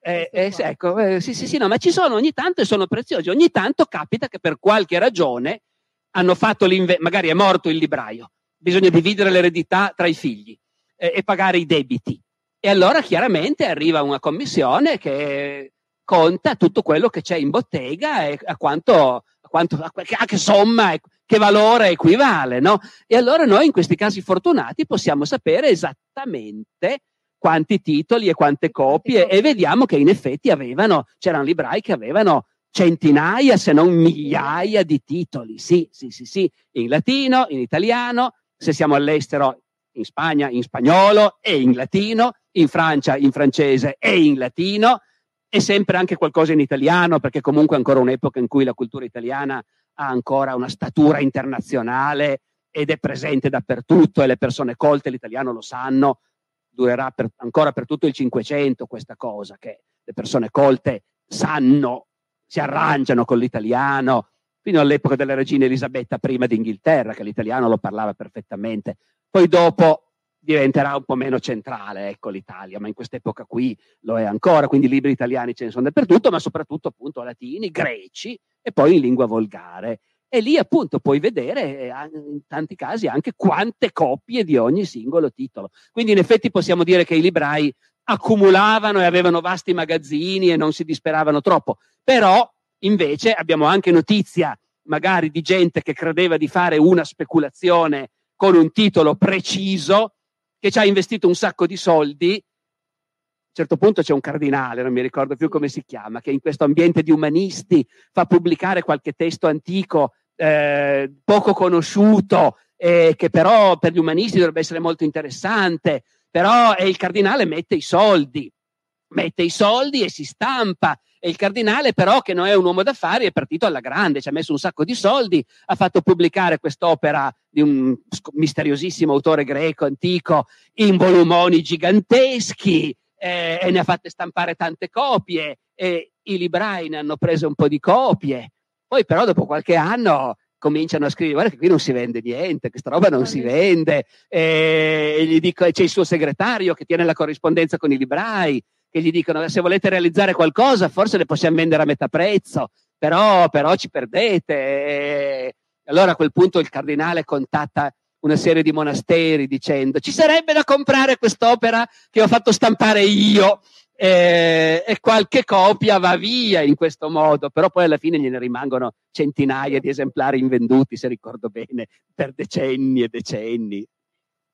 Eh, eh, ecco, eh, sì, sì, sì, no, ma ci sono ogni tanto e sono preziosi. Ogni tanto capita che per qualche ragione hanno fatto l'inventario, magari è morto il libraio bisogna dividere l'eredità tra i figli eh, e pagare i debiti. E allora chiaramente arriva una commissione che conta tutto quello che c'è in bottega e a quanto, quanto, a che somma, che valore equivale, no? E allora noi in questi casi fortunati possiamo sapere esattamente quanti titoli e quante copie e vediamo che in effetti avevano, c'erano librai che avevano centinaia se non migliaia di titoli, sì, sì, sì, sì, in latino, in italiano, se siamo all'estero in Spagna in spagnolo e in latino, in Francia in francese e in latino e sempre anche qualcosa in italiano perché comunque è ancora un'epoca in cui la cultura italiana ha ancora una statura internazionale ed è presente dappertutto e le persone colte l'italiano lo sanno, durerà per, ancora per tutto il Cinquecento questa cosa che le persone colte sanno, si arrangiano con l'italiano, fino all'epoca della regina Elisabetta I d'Inghilterra, che l'italiano lo parlava perfettamente. Poi dopo diventerà un po' meno centrale, ecco l'Italia, ma in quest'epoca qui lo è ancora, quindi libri italiani ce ne sono dappertutto, ma soprattutto appunto latini, greci e poi in lingua volgare. E lì appunto puoi vedere eh, in tanti casi anche quante copie di ogni singolo titolo. Quindi in effetti possiamo dire che i librai accumulavano e avevano vasti magazzini e non si disperavano troppo. Però invece abbiamo anche notizia magari di gente che credeva di fare una speculazione con un titolo preciso, che ci ha investito un sacco di soldi. A un certo punto c'è un cardinale, non mi ricordo più come si chiama, che in questo ambiente di umanisti fa pubblicare qualche testo antico eh, poco conosciuto, eh, che però per gli umanisti dovrebbe essere molto interessante, però il cardinale mette i soldi, mette i soldi e si stampa. E il cardinale, però, che non è un uomo d'affari, è partito alla grande, ci ha messo un sacco di soldi, ha fatto pubblicare quest'opera di un misteriosissimo autore greco antico in volumoni giganteschi eh, e ne ha fatte stampare tante copie e i librai ne hanno preso un po' di copie. Poi però dopo qualche anno cominciano a scrivere guarda che qui non si vende niente, questa roba non si vende, e gli dico, c'è il suo segretario che tiene la corrispondenza con i librai, che gli dicono se volete realizzare qualcosa forse le possiamo vendere a metà prezzo, però, però ci perdete. E allora a quel punto il cardinale contatta una serie di monasteri dicendo ci sarebbe da comprare quest'opera che ho fatto stampare io eh, e qualche copia va via in questo modo, però poi alla fine gliene rimangono centinaia di esemplari invenduti, se ricordo bene, per decenni e decenni.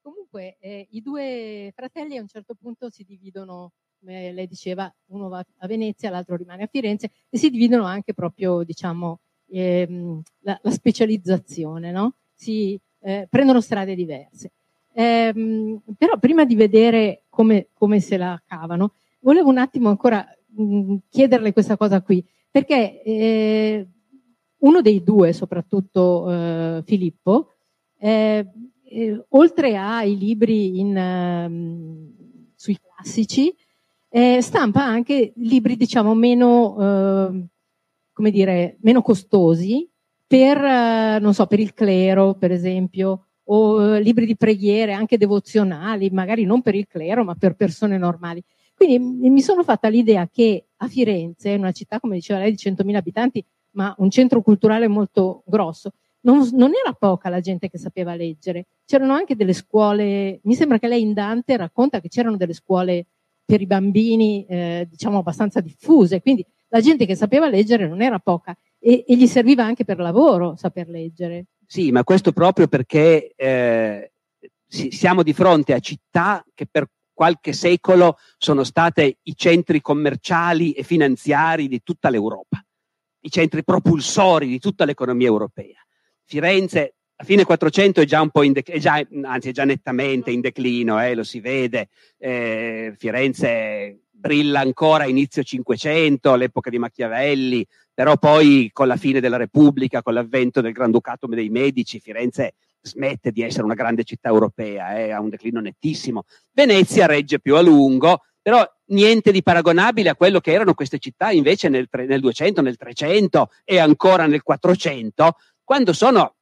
Comunque, eh, i due fratelli a un certo punto si dividono, come lei diceva, uno va a Venezia, l'altro rimane a Firenze, e si dividono anche proprio, diciamo, ehm, la, la, specializzazione, no? Si eh, prendono strade diverse. Ehm, però prima di vedere come, come se la cavano, volevo un attimo ancora mh, mm, chiederle questa cosa qui, perché eh, uno dei due, soprattutto eh, Filippo, eh, eh oltre ai libri in, ehm, sui classici, eh, stampa anche libri, diciamo, meno, ehm, come dire, meno costosi per, eh, non so, per il clero, per esempio, o libri di preghiere, anche devozionali, magari non per il clero, ma per persone normali. Quindi mi sono fatta l'idea che a Firenze, una città come diceva lei di 100.000 abitanti, ma un centro culturale molto grosso, non, non, era poca la gente che sapeva leggere. C'erano anche delle scuole, mi sembra che lei in Dante racconta che c'erano delle scuole per i bambini, eh, diciamo, abbastanza diffuse, quindi la gente che sapeva leggere non era poca e, e, gli serviva anche per lavoro saper leggere. Sì, ma questo proprio perché eh, siamo di fronte a città che per qualche secolo sono state i centri commerciali e finanziari di tutta l'Europa, i centri propulsori di tutta l'economia europea. Firenze a fine 400 è già un po' in declino, anzi è già nettamente in declino, eh, lo si vede. Eh, Firenze brilla ancora a inizio 500, all'epoca di Machiavelli, però poi con la fine della Repubblica, con l'avvento del Granducato dei Medici, Firenze smette di essere una grande città europea, eh, ha un declino nettissimo. Venezia regge più a lungo, però niente di paragonabile a quello che erano queste città invece nel, nel 200, nel 300 e ancora nel 400, quando sono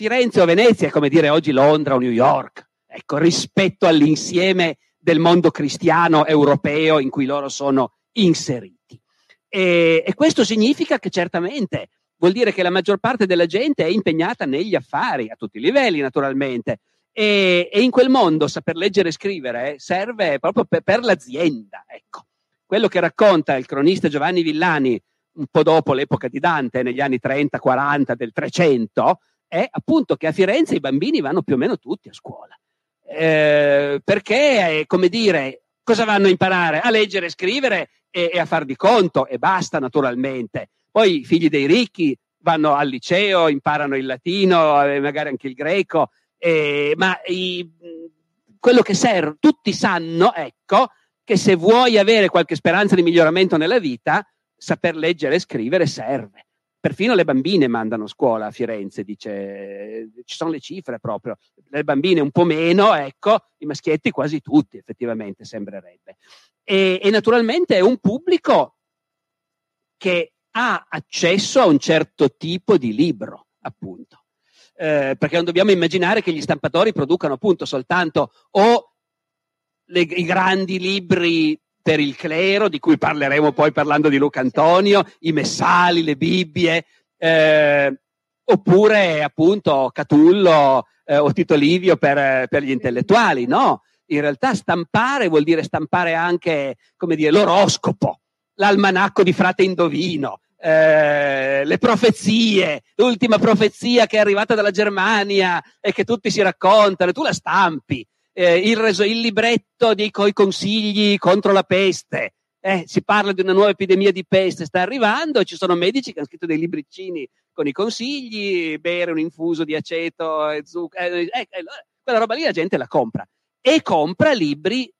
Firenze o Venezia è come dire oggi Londra o New York, ecco, rispetto all'insieme del mondo cristiano europeo in cui loro sono inseriti. E, e questo significa che certamente vuol dire che la maggior parte della gente è impegnata negli affari, a tutti i livelli naturalmente, e, e in quel mondo saper leggere e scrivere serve proprio per, per l'azienda. Ecco. Quello che racconta il cronista Giovanni Villani un po' dopo l'epoca di Dante, negli anni 30-40 del 300, è appunto che a Firenze i bambini vanno più o meno tutti a scuola. Eh, perché, come dire, cosa vanno a imparare? A leggere e scrivere e, e a far di conto e basta naturalmente. Poi i figli dei ricchi vanno al liceo, imparano il latino, eh, magari anche il greco, eh, ma i, quello che serve, tutti sanno, ecco, che se vuoi avere qualche speranza di miglioramento nella vita, saper leggere e scrivere serve. Perfino le bambine mandano a scuola a Firenze, dice, ci sono le cifre proprio. Le bambine un po' meno, ecco, i maschietti quasi tutti, effettivamente, sembrerebbe. E, e naturalmente è un pubblico che ha accesso a un certo tipo di libro, appunto. Eh, perché non dobbiamo immaginare che gli stampatori producano appunto soltanto o le, i grandi libri per il clero, di cui parleremo poi parlando di Luca Antonio, i messali, le Bibbie, eh, oppure appunto Catullo eh, o Tito Livio per, per, gli intellettuali, no? In realtà stampare vuol dire stampare anche, come dire, l'oroscopo, l'almanacco di frate Indovino, eh, le profezie, l'ultima profezia che è arrivata dalla Germania e che tutti si raccontano, tu la stampi eh, il, reso, il, libretto dei coi consigli contro la peste. Eh, si parla di una nuova epidemia di peste, sta arrivando, ci sono medici che hanno scritto dei libricini con i consigli, bere un infuso di aceto e zucchero, eh, eh, eh, quella roba lì la gente la compra. E compra libri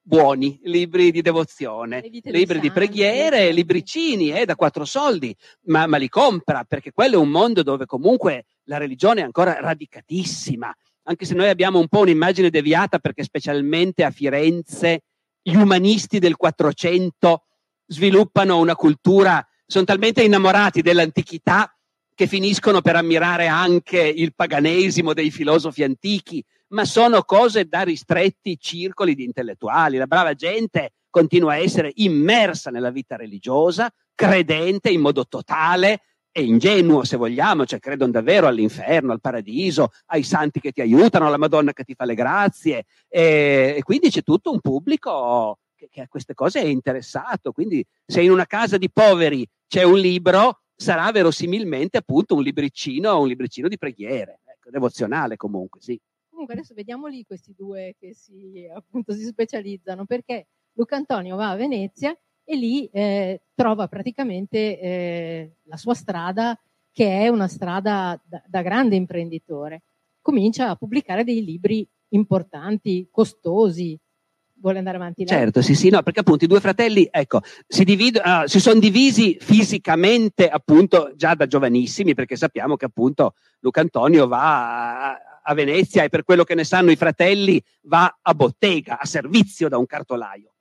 buoni, libri di devozione, libri di preghiere, libricini eh, da quattro soldi, ma, ma li compra perché quello è un mondo dove comunque la religione è ancora radicatissima anche se noi abbiamo un po' un'immagine deviata perché specialmente a Firenze gli umanisti del 400 sviluppano una cultura, sono talmente innamorati dell'antichità che finiscono per ammirare anche il paganesimo dei filosofi antichi, ma sono cose da ristretti circoli di intellettuali. La brava gente continua a essere immersa nella vita religiosa, credente in modo totale, è ingenuo se vogliamo, cioè credono davvero all'inferno, al paradiso, ai santi che ti aiutano, alla Madonna che ti fa le grazie. E, e quindi c'è tutto un pubblico che, che, a queste cose è interessato, quindi se in una casa di poveri c'è un libro sarà verosimilmente appunto un libricino, un libricino di preghiere, ecco, devozionale comunque, sì. Comunque adesso vediamoli questi due che si, appunto, si specializzano perché Luca Antonio va a Venezia e lì eh, trova praticamente eh, la sua strada che è una strada da, da, grande imprenditore. Comincia a pubblicare dei libri importanti, costosi. Vuole andare avanti? Lei? Certo, sì, sì, no, perché appunto i due fratelli, ecco, si, divido, uh, si sono divisi fisicamente appunto già da giovanissimi, perché sappiamo che appunto Luca Antonio va a, a Venezia e per quello che ne sanno i fratelli va a bottega, a servizio da un cartolaio.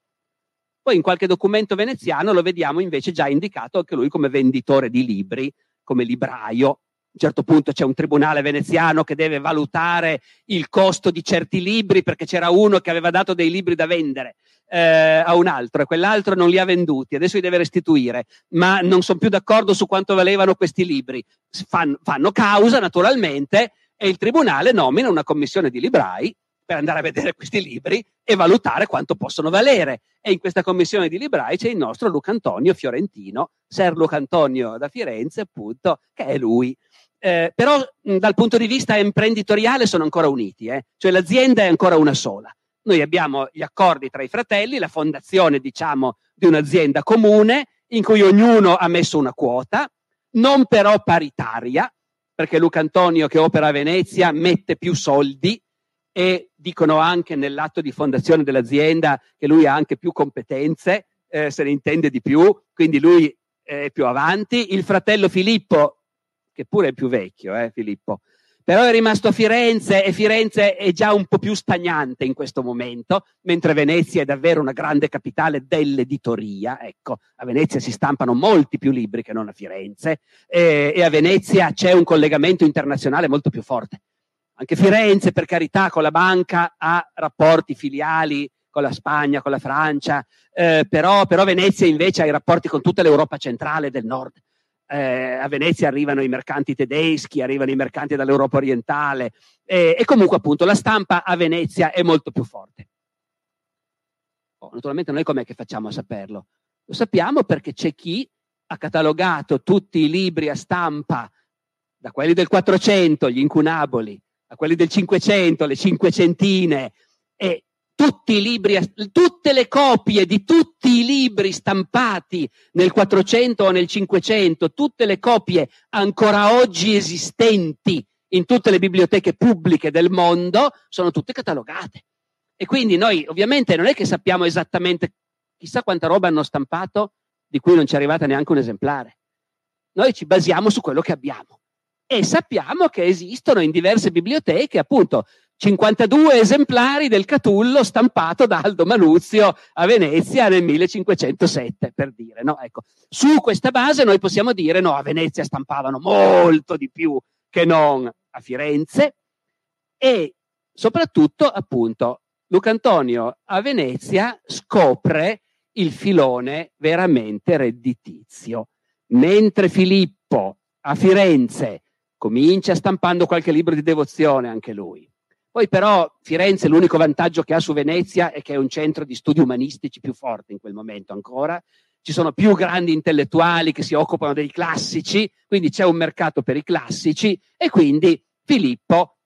Poi in qualche documento veneziano lo vediamo invece già indicato anche lui come venditore di libri, come libraio. A un certo punto c'è un tribunale veneziano che deve valutare il costo di certi libri perché c'era uno che aveva dato dei libri da vendere eh, a un altro e quell'altro non li ha venduti, adesso li deve restituire, ma non sono più d'accordo su quanto valevano questi libri. Fan, fanno causa naturalmente e il tribunale nomina una commissione di librai per andare a vedere questi libri e valutare quanto possono valere. E in questa commissione di librai c'è il nostro Luca Antonio Fiorentino, Ser Luca Antonio da Firenze, appunto, che è lui. Eh, però mh, dal punto di vista imprenditoriale sono ancora uniti, eh? cioè l'azienda è ancora una sola. Noi abbiamo gli accordi tra i fratelli, la fondazione, diciamo, di un'azienda comune in cui ognuno ha messo una quota, non però paritaria, perché Luca Antonio che opera a Venezia mette più soldi e dicono anche nell'atto di fondazione dell'azienda che lui ha anche più competenze, eh, se ne intende di più, quindi lui è più avanti. Il fratello Filippo, che pure è più vecchio, eh, Filippo, però è rimasto a Firenze e Firenze è già un po' più stagnante in questo momento, mentre Venezia è davvero una grande capitale dell'editoria. Ecco, a Venezia si stampano molti più libri che non a Firenze e, e a Venezia c'è un collegamento internazionale molto più forte. Anche Firenze, per carità, con la banca ha rapporti filiali con la Spagna, con la Francia, eh, però, però, Venezia invece ha i rapporti con tutta l'Europa centrale del nord. eh, a Venezia arrivano i mercanti tedeschi, arrivano i mercanti dall'Europa orientale e, e comunque appunto la stampa a Venezia è molto più forte. Oh, naturalmente noi com'è che facciamo a saperlo? Lo sappiamo perché c'è chi ha catalogato tutti i libri a stampa, da quelli del 400, gli incunaboli, a quelli del 500, le cinquecentine, e tutti i libri, tutte le copie di tutti i libri stampati nel 400 o nel 500, tutte le copie ancora oggi esistenti in tutte le biblioteche pubbliche del mondo, sono tutte catalogate. E quindi noi ovviamente non è che sappiamo esattamente chissà quanta roba hanno stampato di cui non ci è arrivata neanche un esemplare. Noi ci basiamo su quello che abbiamo e sappiamo che esistono in diverse biblioteche appunto 52 esemplari del Catullo stampato da Aldo Manuzio a Venezia nel 1507, per dire. No? Ecco. Su questa base noi possiamo dire no, a Venezia stampavano molto di più che non a Firenze e soprattutto appunto Luca Antonio a Venezia scopre il filone veramente redditizio, mentre Filippo a Firenze comincia stampando qualche libro di devozione anche lui poi però Firenze l'unico vantaggio che ha su Venezia è che è un centro di studi umanistici più forte in quel momento ancora. Ci sono più grandi intellettuali che si occupano dei classici, quindi c'è un mercato per i classici e quindi Filippo,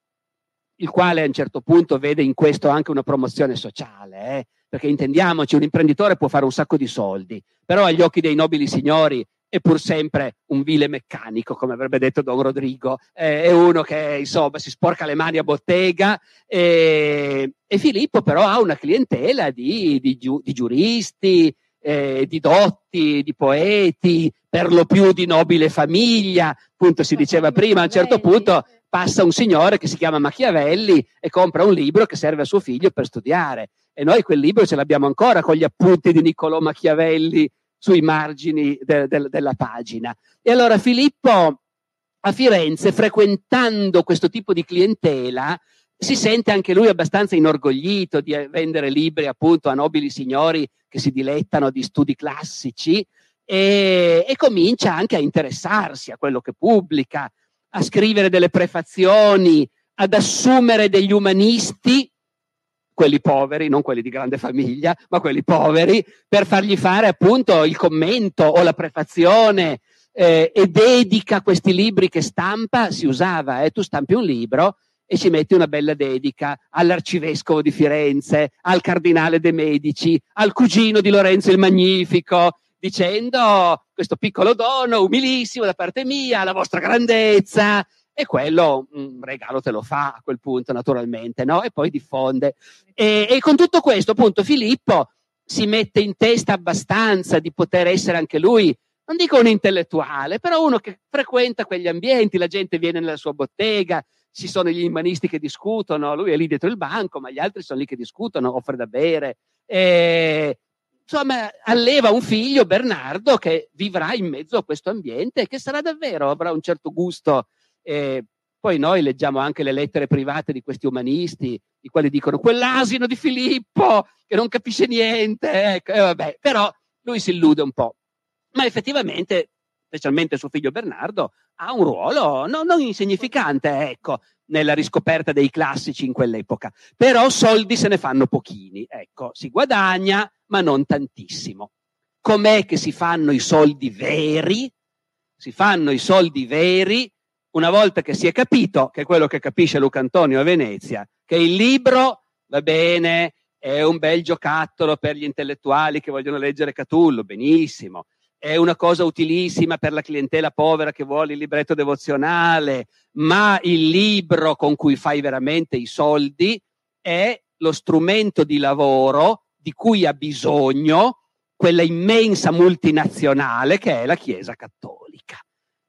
il quale a un certo punto vede in questo anche una promozione sociale, eh? perché intendiamoci, un imprenditore può fare un sacco di soldi, però agli occhi dei nobili signori è pur sempre un vile meccanico, come avrebbe detto Don Rodrigo, eh, è uno che insomma si sporca le mani a bottega e, e Filippo però ha una clientela di, di, di giuristi, eh, di dotti, di poeti, per lo più di nobile famiglia, appunto si diceva prima, a un certo punto passa un signore che si chiama Machiavelli e compra un libro che serve a suo figlio per studiare. E noi quel libro ce l'abbiamo ancora con gli appunti di Niccolò Machiavelli sui margini de, de, della pagina. E allora Filippo a Firenze, frequentando questo tipo di clientela, si sente anche lui abbastanza inorgoglito di vendere libri appunto a nobili signori che si dilettano di studi classici e, e comincia anche a interessarsi a quello che pubblica, a scrivere delle prefazioni, ad assumere degli umanisti quelli poveri, non quelli di grande famiglia, ma quelli poveri, per fargli fare appunto il commento o la prefazione eh, e dedica questi libri che stampa, si usava, eh, tu stampi un libro e ci metti una bella dedica all'arcivescovo di Firenze, al cardinale de Medici, al cugino di Lorenzo il Magnifico, dicendo questo piccolo dono umilissimo da parte mia, la vostra grandezza, e quello un regalo te lo fa a quel punto naturalmente, no? E poi diffonde. E, e, con tutto questo, appunto, Filippo si mette in testa abbastanza di poter essere anche lui, non dico un intellettuale, però uno che frequenta quegli ambienti, la gente viene nella sua bottega, ci sono gli umanisti che discutono, lui è lì dietro il banco, ma gli altri sono lì che discutono, offre da bere. E, insomma, alleva un figlio, Bernardo, che vivrà in mezzo a questo ambiente e che sarà davvero, avrà un certo gusto e poi noi leggiamo anche le lettere private di questi umanisti, i quali dicono quell'asino di Filippo che non capisce niente, ecco, e vabbè, però lui si illude un po'. Ma effettivamente, specialmente suo figlio Bernardo, ha un ruolo non, non insignificante, ecco, nella riscoperta dei classici in quell'epoca. Però soldi se ne fanno pochini, ecco, si guadagna, ma non tantissimo. Com'è che si fanno i soldi veri? Si fanno i soldi veri una volta che si è capito, che è quello che capisce Luca Antonio a Venezia, che il libro, va bene, è un bel giocattolo per gli intellettuali che vogliono leggere Catullo, benissimo, è una cosa utilissima per la clientela povera che vuole il libretto devozionale, ma il libro con cui fai veramente i soldi è lo strumento di lavoro di cui ha bisogno quella immensa multinazionale che è la Chiesa Cattolica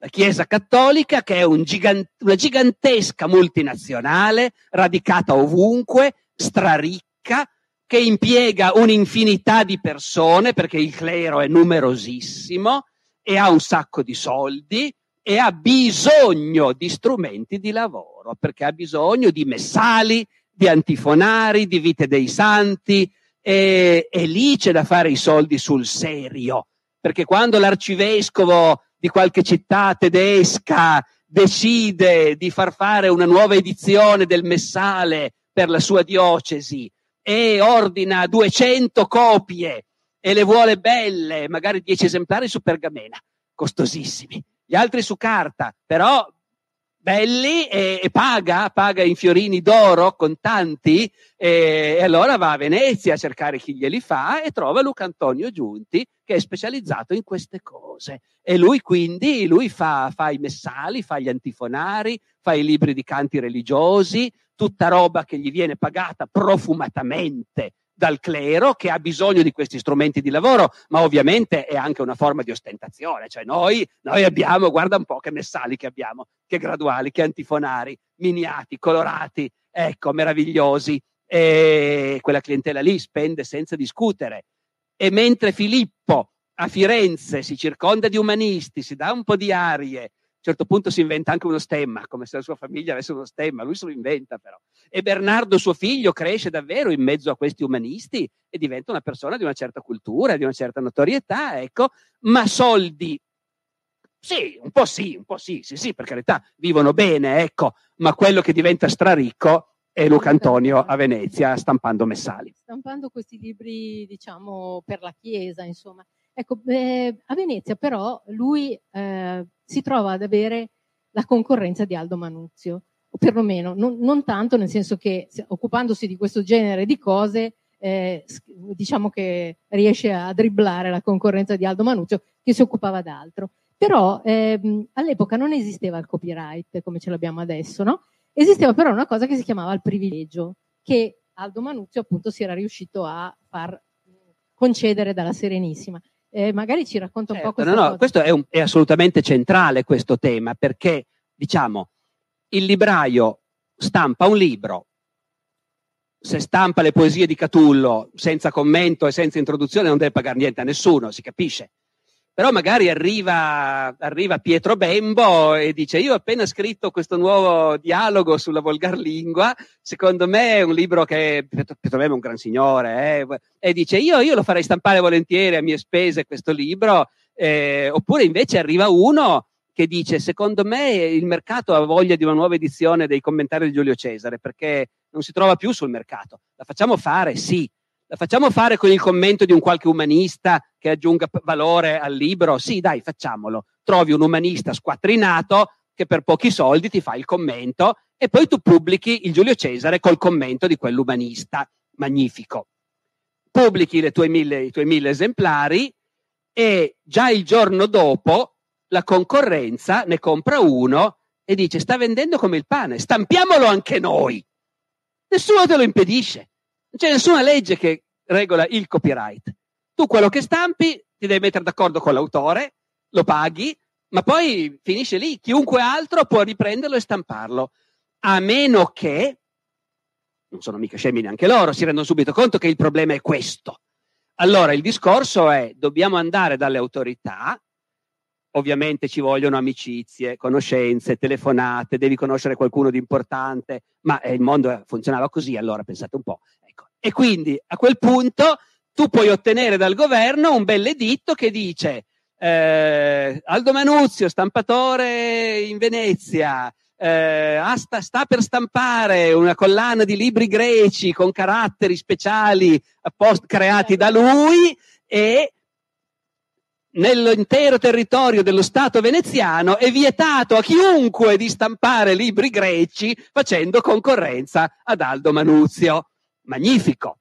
la Chiesa Cattolica, che è un gigant- una gigantesca multinazionale, radicata ovunque, straricca, che impiega un'infinità di persone, perché il clero è numerosissimo e ha un sacco di soldi e ha bisogno di strumenti di lavoro, perché ha bisogno di messali, di antifonari, di vite dei santi, e, e lì c'è da fare i soldi sul serio, perché quando l'arcivescovo di qualche città tedesca decide di far fare una nuova edizione del Messale per la sua diocesi e ordina 200 copie e le vuole belle, magari 10 esemplari su pergamena, costosissimi, gli altri su carta, però belli e, e, paga, paga in fiorini d'oro contanti e, e allora va a Venezia a cercare chi glieli fa e trova Luca Antonio Giunti che è specializzato in queste cose. E lui quindi lui fa, fa i messali, fa gli antifonari, fa i libri di canti religiosi, tutta roba che gli viene pagata profumatamente dal clero che ha bisogno di questi strumenti di lavoro, ma ovviamente è anche una forma di ostentazione. Cioè noi, noi abbiamo, guarda un po' che messali che abbiamo, che graduali, che antifonari, miniati, colorati, ecco, meravigliosi. E quella clientela lì spende senza discutere. E mentre Filippo a Firenze si circonda di umanisti, si dà un po' di arie, a un certo punto si inventa anche uno stemma, come se la sua famiglia avesse uno stemma, lui se lo inventa però. E Bernardo, suo figlio, cresce davvero in mezzo a questi umanisti e diventa una persona di una certa cultura, di una certa notorietà, ecco, ma soldi. Sì, un po' sì, un po' sì, sì, sì, per carità, vivono bene, ecco, ma quello che diventa straricco è Luca Antonio a Venezia stampando messali. Stampando questi libri, diciamo, per la Chiesa, insomma. Ecco, eh, a Venezia però lui eh, si trova ad avere la concorrenza di Aldo Manuzio, o perlomeno non, non tanto nel senso che occupandosi di questo genere di cose eh, diciamo che riesce a dribblare la concorrenza di Aldo Manuzio che si occupava d'altro. Però ehm, all'epoca non esisteva il copyright come ce l'abbiamo adesso, no? Esisteva però una cosa che si chiamava il privilegio, che Aldo Manuzio appunto si era riuscito a far concedere dalla Serenissima. Eh, magari ci racconta un certo, po' questo. No, no, questo è, un, è assolutamente centrale questo tema, perché diciamo il libraio stampa un libro, se stampa le poesie di Catullo senza commento e senza introduzione non deve pagare niente a nessuno, si capisce però magari arriva, arriva, Pietro Bembo e dice io ho appena scritto questo nuovo dialogo sulla volgar lingua, secondo me è un libro che Pietro, Pietro Bembo è un gran signore, eh, e dice io, io, lo farei stampare volentieri a mie spese questo libro, eh, oppure invece arriva uno che dice secondo me il mercato ha voglia di una nuova edizione dei commentari di Giulio Cesare perché non si trova più sul mercato, la facciamo fare? Sì, la facciamo fare con il commento di un qualche umanista che aggiunga valore al libro? Sì, dai, facciamolo. Trovi un umanista squattrinato che per pochi soldi ti fa il commento e poi tu pubblichi il Giulio Cesare col commento di quell'umanista. Magnifico. Pubblichi mille, i tuoi mille esemplari e già il giorno dopo la concorrenza ne compra uno e dice sta vendendo come il pane, stampiamolo anche noi. Nessuno te lo impedisce. Non c'è nessuna legge che regola il copyright. Tu quello che stampi ti devi mettere d'accordo con l'autore, lo paghi, ma poi finisce lì. Chiunque altro può riprenderlo e stamparlo. A meno che, non sono mica scemi neanche loro, si rendono subito conto che il problema è questo. Allora il discorso è, dobbiamo andare dalle autorità, ovviamente ci vogliono amicizie, conoscenze, telefonate, devi conoscere qualcuno di importante, ma il mondo funzionava così, allora pensate un po'. E quindi a quel punto tu puoi ottenere dal governo un bel editto che dice eh, Aldo Manuzio, stampatore in Venezia, eh, sta, sta, per stampare una collana di libri greci con caratteri speciali appost- creati da lui e nell'intero territorio dello Stato veneziano è vietato a chiunque di stampare libri greci facendo concorrenza ad Aldo Manuzio magnifico.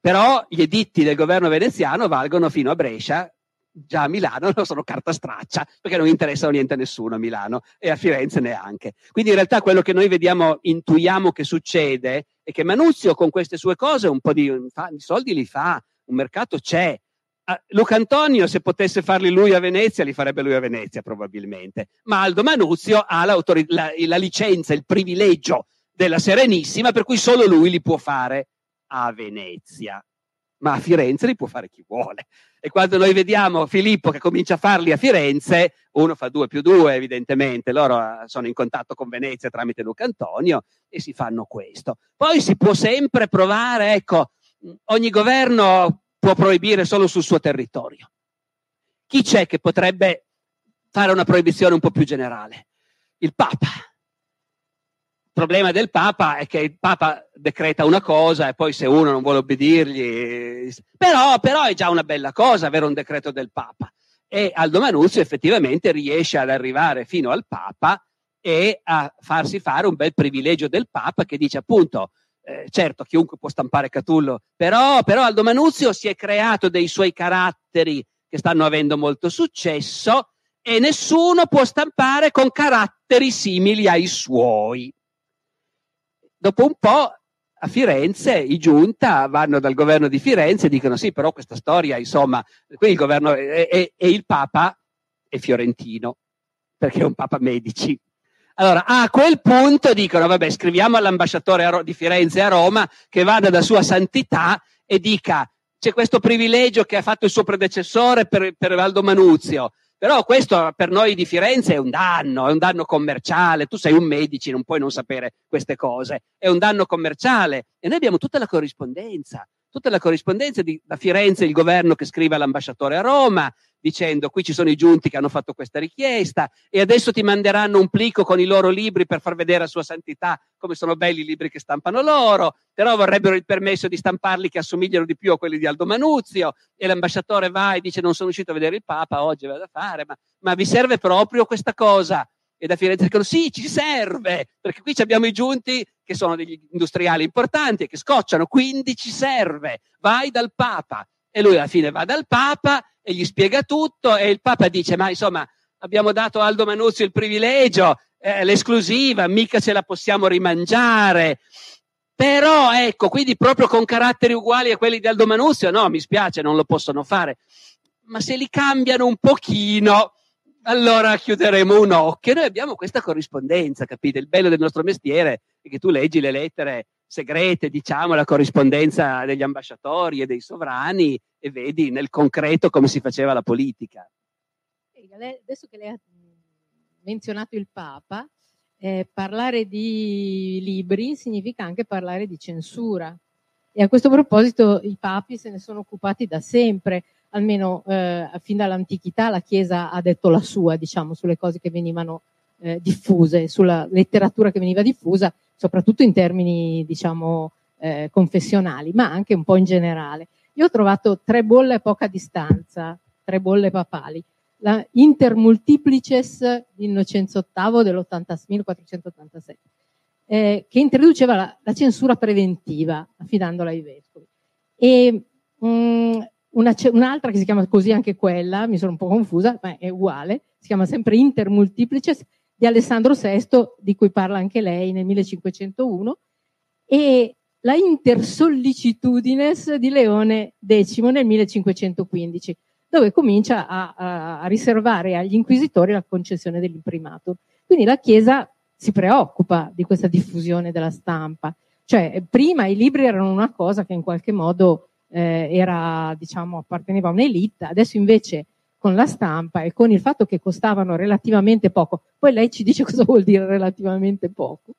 Però gli editti del governo veneziano valgono fino a Brescia, già a Milano non sono carta straccia, perché non interessano niente a nessuno a Milano e a Firenze neanche. Quindi in realtà quello che noi vediamo, intuiamo che succede è che Manuzio con queste sue cose un po' di, di soldi li fa, un mercato c'è. Uh, Luca Antonio, se potesse farli lui a Venezia, li farebbe lui a Venezia probabilmente. Ma Aldo Manuzio ha la, la licenza, il privilegio della Serenissima, per cui solo lui li può fare a Venezia, ma a Firenze li può fare chi vuole. E quando noi vediamo Filippo che comincia a farli a Firenze, uno fa due più due, evidentemente, loro eh, sono in contatto con Venezia tramite Luca Antonio e si fanno questo. Poi si può sempre provare, ecco, ogni governo può proibire solo sul suo territorio. Chi c'è che potrebbe fare una proibizione un po' più generale. Il Papa. Problema del Papa è che il Papa decreta una cosa e poi se uno non vuole obbedirgli... Però, però è già una bella cosa avere un decreto del Papa. E Aldo Manuzio effettivamente riesce ad arrivare fino al Papa e a farsi fare un bel privilegio del Papa che dice appunto eh, certo chiunque può stampare Catullo, però, però Aldo Manuzio si è creato dei suoi caratteri che stanno avendo molto successo e nessuno può stampare con caratteri simili ai suoi. Dopo un po' a Firenze i giunta vanno dal governo di Firenze e dicono sì, però questa storia, insomma, qui il governo e, il Papa è fiorentino, perché è un Papa Medici. Allora, a quel punto dicono, vabbè, scriviamo all'ambasciatore di Firenze a Roma che vada da sua santità e dica, c'è questo privilegio che ha fatto il suo predecessore per, per Valdo Manuzio, però questo per noi di Firenze è un danno, è un danno commerciale. Tu sei un medici, non puoi non sapere queste cose. È un danno commerciale. E noi abbiamo tutta la corrispondenza, tutta la corrispondenza di, da Firenze, il governo che scrive all'ambasciatore a Roma, dicendo qui ci sono i giunti che hanno fatto questa richiesta e adesso ti manderanno un plico con i loro libri per far vedere a Sua Santità come sono belli i libri che stampano loro, però vorrebbero il permesso di stamparli che assomigliano di più a quelli di Aldo Manuzio e l'ambasciatore va e dice non sono riuscito a vedere il Papa, oggi vado a fare, ma, ma vi serve proprio questa cosa? E da Firenze dicono sì, ci serve, perché qui abbiamo i giunti che sono degli industriali importanti e che scocciano, quindi ci serve, vai dal Papa. E lui alla fine va dal Papa e gli spiega tutto e il Papa dice ma insomma abbiamo dato a Aldo Manuzio il privilegio, eh, l'esclusiva, mica ce la possiamo rimangiare. Però ecco, quindi proprio con caratteri uguali a quelli di Aldo Manuzio, no, mi spiace, non lo possono fare. Ma se li cambiano un pochino, allora chiuderemo un occhio. Noi abbiamo questa corrispondenza, capite? Il bello del nostro mestiere è che tu leggi le lettere segrete, diciamo, la corrispondenza degli ambasciatori e dei sovrani e vedi nel concreto come si faceva la politica. Adesso che lei ha menzionato il Papa, eh, parlare di libri significa anche parlare di censura. E a questo proposito i papi se ne sono occupati da sempre, almeno eh, fin dall'antichità la Chiesa ha detto la sua, diciamo, sulle cose che venivano eh, diffuse, sulla letteratura che veniva diffusa, soprattutto in termini, diciamo, eh, confessionali, ma anche un po' in generale. Io ho trovato tre bolle a poca distanza, tre bolle papali. La Inter Multiplices di Innocenzo VIII del 1487, eh, che introduceva la, la, censura preventiva, affidandola ai vescovi. E mh, mm, una, un'altra che si chiama così anche quella, mi sono un po' confusa, ma è uguale, si chiama sempre Inter Multiplices di Alessandro VI, di cui parla anche lei nel 1501, e la Intersollicitudines di Leone X nel 1515, dove comincia a, a, riservare agli inquisitori la concessione dell'imprimatur. Quindi la Chiesa si preoccupa di questa diffusione della stampa. Cioè, prima i libri erano una cosa che in qualche modo eh, era, diciamo, apparteneva a un'elite, adesso invece con la stampa e con il fatto che costavano relativamente poco. Poi lei ci dice cosa vuol dire relativamente poco.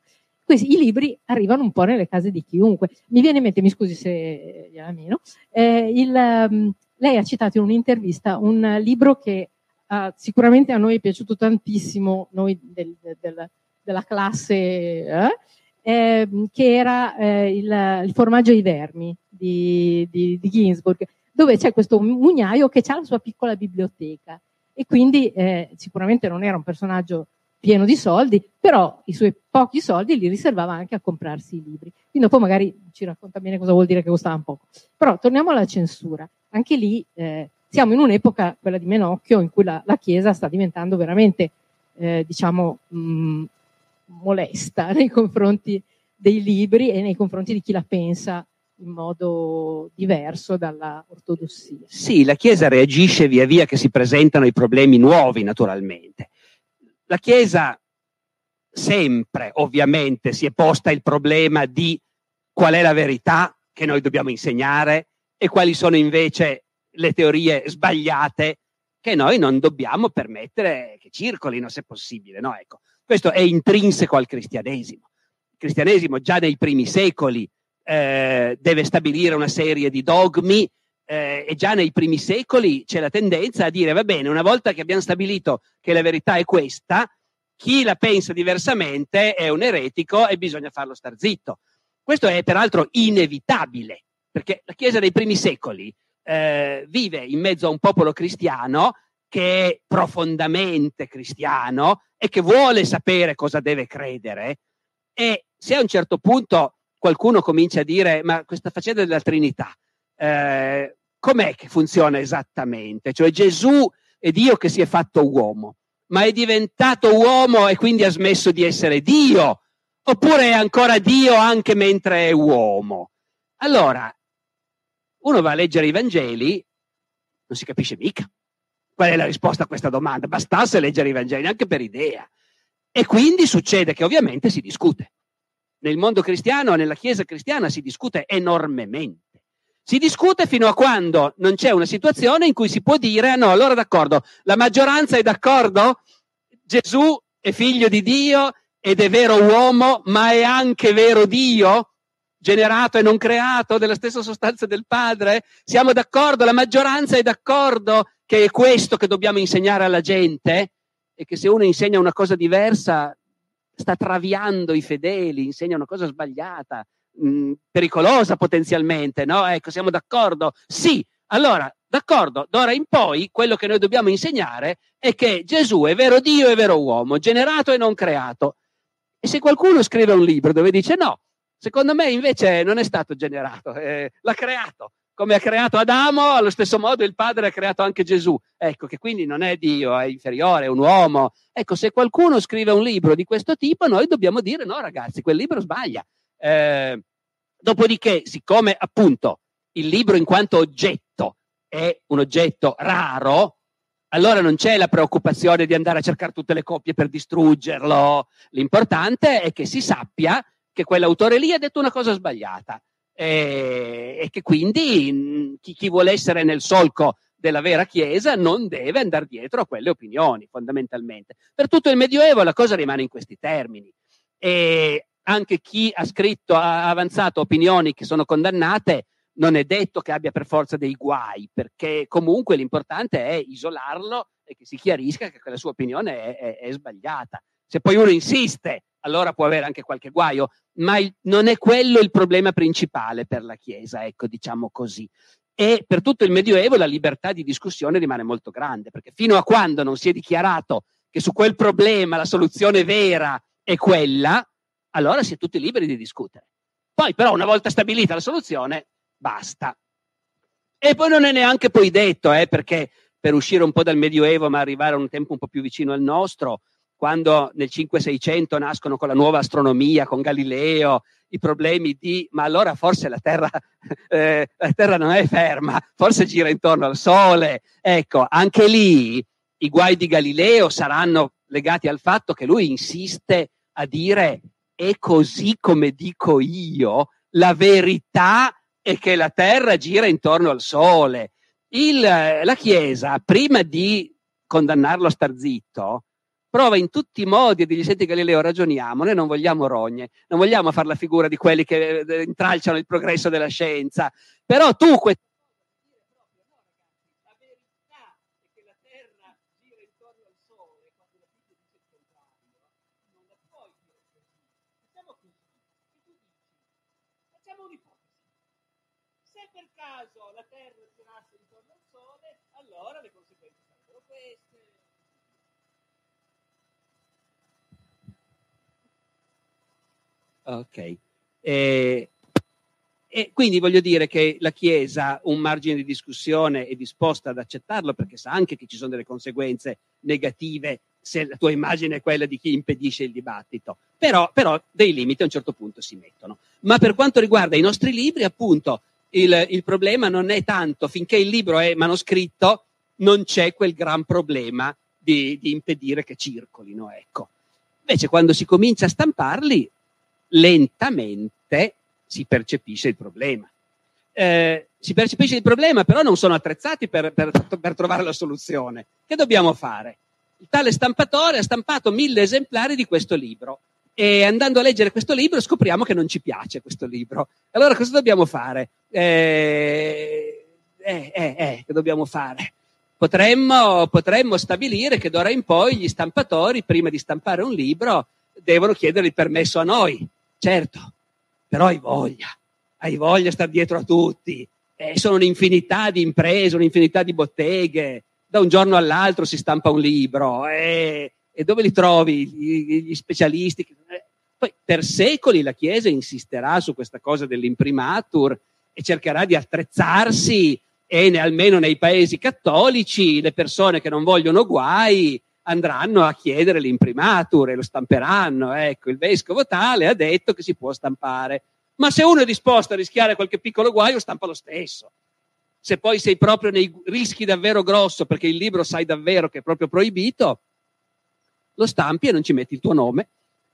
Questi, I libri arrivano un po' nelle case di chiunque. Mi viene in mente, mi scusi se gliela meno, eh, il, um, lei ha citato in un'intervista un libro che uh, sicuramente a noi è piaciuto tantissimo, noi del, del, della classe, eh, eh, che era eh, il, il, formaggio ai vermi di, di, di Ginsburg dove c'è questo mugnaio che ha la sua piccola biblioteca e quindi eh, sicuramente non era un personaggio pieno di soldi, però i suoi pochi soldi li riservava anche a comprarsi i libri. Quindi dopo magari ci racconta bene cosa vuol dire che costava un poco. Però torniamo alla censura. Anche lì eh, siamo in un'epoca, quella di Menocchio, in cui la, la Chiesa sta diventando veramente, eh, diciamo, mh, mm, molesta nei confronti dei libri e nei confronti di chi la pensa in modo diverso dalla ortodossia. Sì, la Chiesa reagisce via via che si presentano i problemi nuovi, naturalmente. La Chiesa sempre, ovviamente, si è posta il problema di qual è la verità che noi dobbiamo insegnare e quali sono invece le teorie sbagliate che noi non dobbiamo permettere che circolino, se possibile. No? Ecco, questo è intrinseco al cristianesimo. Il cristianesimo già nei primi secoli eh, deve stabilire una serie di dogmi, eh, e già nei primi secoli c'è la tendenza a dire va bene, una volta che abbiamo stabilito che la verità è questa, chi la pensa diversamente è un eretico e bisogna farlo star zitto. Questo è peraltro inevitabile, perché la Chiesa dei primi secoli eh, vive in mezzo a un popolo cristiano che è profondamente cristiano e che vuole sapere cosa deve credere e se a un certo punto qualcuno comincia a dire ma questa faccenda della Trinità, eh, com'è che funziona esattamente? Cioè Gesù è Dio che si è fatto uomo, ma è diventato uomo e quindi ha smesso di essere Dio, oppure è ancora Dio anche mentre è uomo? Allora, uno va a leggere i Vangeli, non si capisce mica. Qual è la risposta a questa domanda? Bastasse leggere i Vangeli anche per idea. E quindi succede che ovviamente si discute. Nel mondo cristiano, nella Chiesa cristiana si discute enormemente. Si discute fino a quando non c'è una situazione in cui si può dire, no, allora d'accordo, la maggioranza è d'accordo, Gesù è figlio di Dio ed è vero uomo, ma è anche vero Dio, generato e non creato, della stessa sostanza del Padre? Siamo d'accordo, la maggioranza è d'accordo che è questo che dobbiamo insegnare alla gente e che se uno insegna una cosa diversa sta traviando i fedeli, insegna una cosa sbagliata, mh, mm, pericolosa potenzialmente, no? Ecco, siamo d'accordo? Sì, allora, d'accordo, d'ora in poi quello che noi dobbiamo insegnare è che Gesù è vero Dio e vero uomo, generato e non creato. E se qualcuno scrive un libro dove dice no, secondo me invece non è stato generato, eh, l'ha creato. Come ha creato Adamo, allo stesso modo il Padre ha creato anche Gesù. Ecco, che quindi non è Dio, è inferiore, è un uomo. Ecco, se qualcuno scrive un libro di questo tipo, noi dobbiamo dire no, ragazzi, quel libro sbaglia. Eh, dopodiché, siccome appunto il libro in quanto oggetto è un oggetto raro, allora non c'è la preoccupazione di andare a cercare tutte le coppie per distruggerlo. L'importante è che si sappia che quell'autore lì ha detto una cosa sbagliata e, e che quindi chi, chi vuole essere nel solco della vera Chiesa non deve andare dietro a quelle opinioni, fondamentalmente. Per tutto il Medioevo la cosa rimane in questi termini. E anche chi ha scritto, ha avanzato opinioni che sono condannate, non è detto che abbia per forza dei guai, perché comunque l'importante è isolarlo e che si chiarisca che quella sua opinione è, è, è sbagliata. Se poi uno insiste, allora può avere anche qualche guaio, ma il, non è quello il problema principale per la Chiesa, ecco, diciamo così. E per tutto il Medioevo la libertà di discussione rimane molto grande, perché fino a quando non si è dichiarato che su quel problema la soluzione vera è quella, allora si è tutti liberi di discutere. Poi però una volta stabilita la soluzione, basta. E poi non è neanche poi detto, eh, perché per uscire un po' dal Medioevo ma arrivare a un tempo un po' più vicino al nostro, quando nel 5-600 nascono con la nuova astronomia, con Galileo, i problemi di ma allora forse la Terra, eh, la terra non è ferma, forse gira intorno al Sole. Ecco, anche lì i guai di Galileo saranno legati al fatto che lui insiste a dire è così come dico io, la verità è che la Terra gira intorno al Sole. Il, la Chiesa, prima di condannarlo a star zitto, prova in tutti i modi a dirgli senti Galileo ragioniamo, noi non vogliamo rogne, non vogliamo fare la figura di quelli che eh, intralciano il progresso della scienza, però tu questa caso la Terra girasse intorno al Sole, allora le conseguenze sarebbero queste. Ok. E, e, quindi voglio dire che la Chiesa un margine di discussione è disposta ad accettarlo perché sa anche che ci sono delle conseguenze negative se la tua immagine è quella di chi impedisce il dibattito. Però, però dei limiti a un certo punto si mettono. Ma per quanto riguarda i nostri libri, appunto, il, il problema non è tanto finché il libro è manoscritto, non c'è quel gran problema di, di impedire che circolino. Ecco. Invece quando si comincia a stamparli, lentamente si percepisce il problema. Eh, si percepisce il problema, però non sono attrezzati per, per, per, trovare la soluzione. Che dobbiamo fare? Il tale stampatore ha stampato mille esemplari di questo libro e andando a leggere questo libro scopriamo che non ci piace questo libro. Allora cosa dobbiamo fare? Eh, eh, eh, eh, che dobbiamo fare? Potremmo, potremmo stabilire che d'ora in poi gli stampatori, prima di stampare un libro, devono chiedere il permesso a noi. Certo, però hai voglia, hai voglia di stare dietro a tutti. Eh, sono un'infinità di imprese, un'infinità di botteghe. Da un giorno all'altro si stampa un libro. Eh, e dove li trovi gli, gli specialisti? Eh, poi per secoli la Chiesa insisterà su questa cosa dell'imprimatur e cercherà di attrezzarsi e almeno nei paesi cattolici le persone che non vogliono guai andranno a chiedere l'imprimatur e lo stamperanno. Ecco, il vescovo tale ha detto che si può stampare. Ma se uno è disposto a rischiare qualche piccolo guaio, stampa lo stesso. Se poi sei proprio nei rischi davvero grosso, perché il libro sai davvero che è proprio proibito, lo stampi e non ci metti il tuo nome,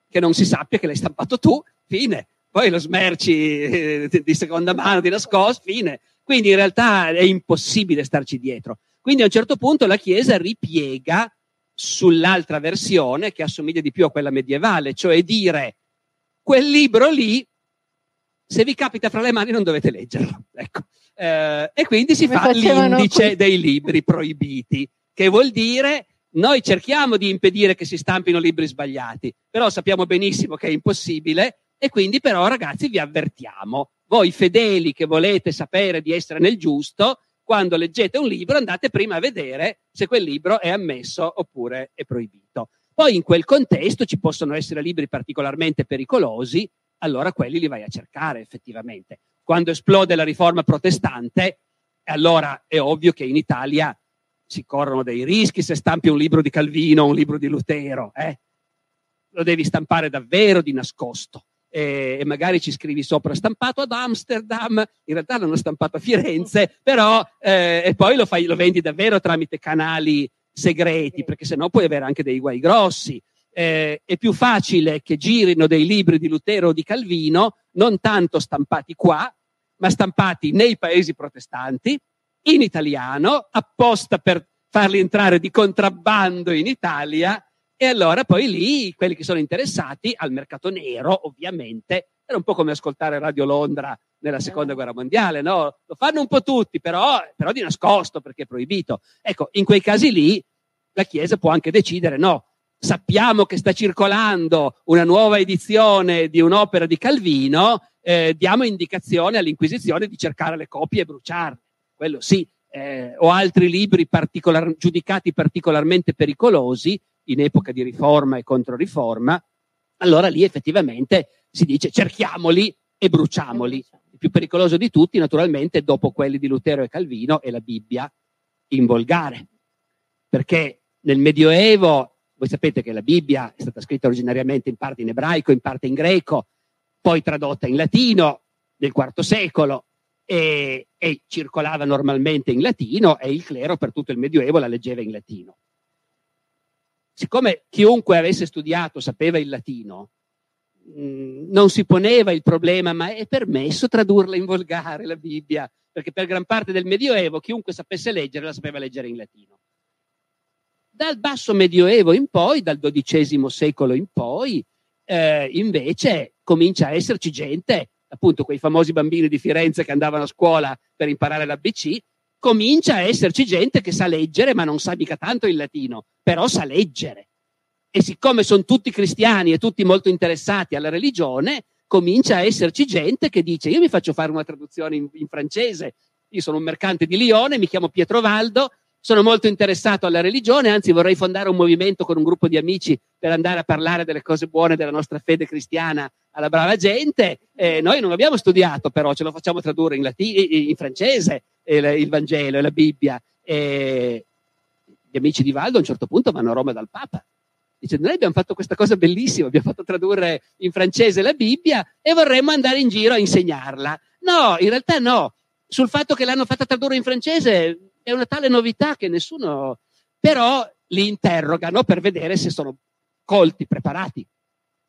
che non si sappia che l'hai stampato tu, fine. Poi lo smerci eh, di seconda mano, di nascosto, fine. Quindi in realtà è impossibile starci dietro. Quindi a un certo punto la Chiesa ripiega sull'altra versione che assomiglia di più a quella medievale, cioè dire quel libro lì, se vi capita fra le mani non dovete leggerlo. Ecco. Eh, e quindi si Come fa l'indice qui. dei libri proibiti, che vuol dire noi cerchiamo di impedire che si stampino libri sbagliati, però sappiamo benissimo che è impossibile e quindi però ragazzi vi avvertiamo voi fedeli che volete sapere di essere nel giusto, quando leggete un libro andate prima a vedere se quel libro è ammesso oppure è proibito. Poi in quel contesto ci possono essere libri particolarmente pericolosi, allora quelli li vai a cercare effettivamente. Quando esplode la riforma protestante, allora è ovvio che in Italia si corrono dei rischi se stampi un libro di Calvino o un libro di Lutero. Eh? Lo devi stampare davvero di nascosto e, magari ci scrivi sopra stampato ad Amsterdam, in realtà l'hanno stampato a Firenze, però eh, e poi lo, fai, lo vendi davvero tramite canali segreti, perché sennò puoi avere anche dei guai grossi. Eh, è più facile che girino dei libri di Lutero o di Calvino, non tanto stampati qua, ma stampati nei paesi protestanti, in italiano, apposta per farli entrare di contrabbando in Italia e allora poi lì quelli che sono interessati al mercato nero, ovviamente, era un po' come ascoltare Radio Londra nella seconda guerra mondiale, no? Lo fanno un po' tutti, però, però di nascosto perché è proibito. Ecco, in quei casi lì la Chiesa può anche decidere, no, sappiamo che sta circolando una nuova edizione di un'opera di Calvino, eh, diamo indicazione all'Inquisizione di cercare le copie e bruciarle. Quello sì. Eh, o altri libri particolar- giudicati particolarmente pericolosi, in epoca di riforma e controriforma, allora lì effettivamente si dice cerchiamoli e bruciamoli. Il più pericoloso di tutti, naturalmente, dopo quelli di Lutero e Calvino, è la Bibbia in volgare. Perché nel Medioevo, voi sapete che la Bibbia è stata scritta originariamente in parte in ebraico, in parte in greco, poi tradotta in latino nel IV secolo e, e circolava normalmente in latino e il clero per tutto il Medioevo la leggeva in latino siccome chiunque avesse studiato sapeva il latino, mm, non si poneva il problema, ma è permesso tradurla in volgare la Bibbia, perché per gran parte del Medioevo chiunque sapesse leggere la sapeva leggere in latino. Dal basso Medioevo in poi, dal XII secolo in poi, eh, invece comincia a esserci gente, appunto quei famosi bambini di Firenze che andavano a scuola per imparare l'ABC, comincia a esserci gente che sa leggere, ma non sa mica tanto il latino, però sa leggere. E siccome sono tutti cristiani e tutti molto interessati alla religione, comincia a esserci gente che dice io mi faccio fare una traduzione in, in francese, io sono un mercante di Lione, mi chiamo Pietro Valdo, sono molto interessato alla religione, anzi vorrei fondare un movimento con un gruppo di amici per andare a parlare delle cose buone della nostra fede cristiana alla brava gente. Eh, noi non abbiamo studiato, però ce lo facciamo tradurre in, latino, in francese il, il, Vangelo e la Bibbia. E gli amici di Valdo a un certo punto vanno a Roma dal Papa. Dice, noi abbiamo fatto questa cosa bellissima, abbiamo fatto tradurre in francese la Bibbia e vorremmo andare in giro a insegnarla. No, in realtà no. Sul fatto che l'hanno fatta tradurre in francese è una tale novità che nessuno, però li interrogano per vedere se sono colti, preparati.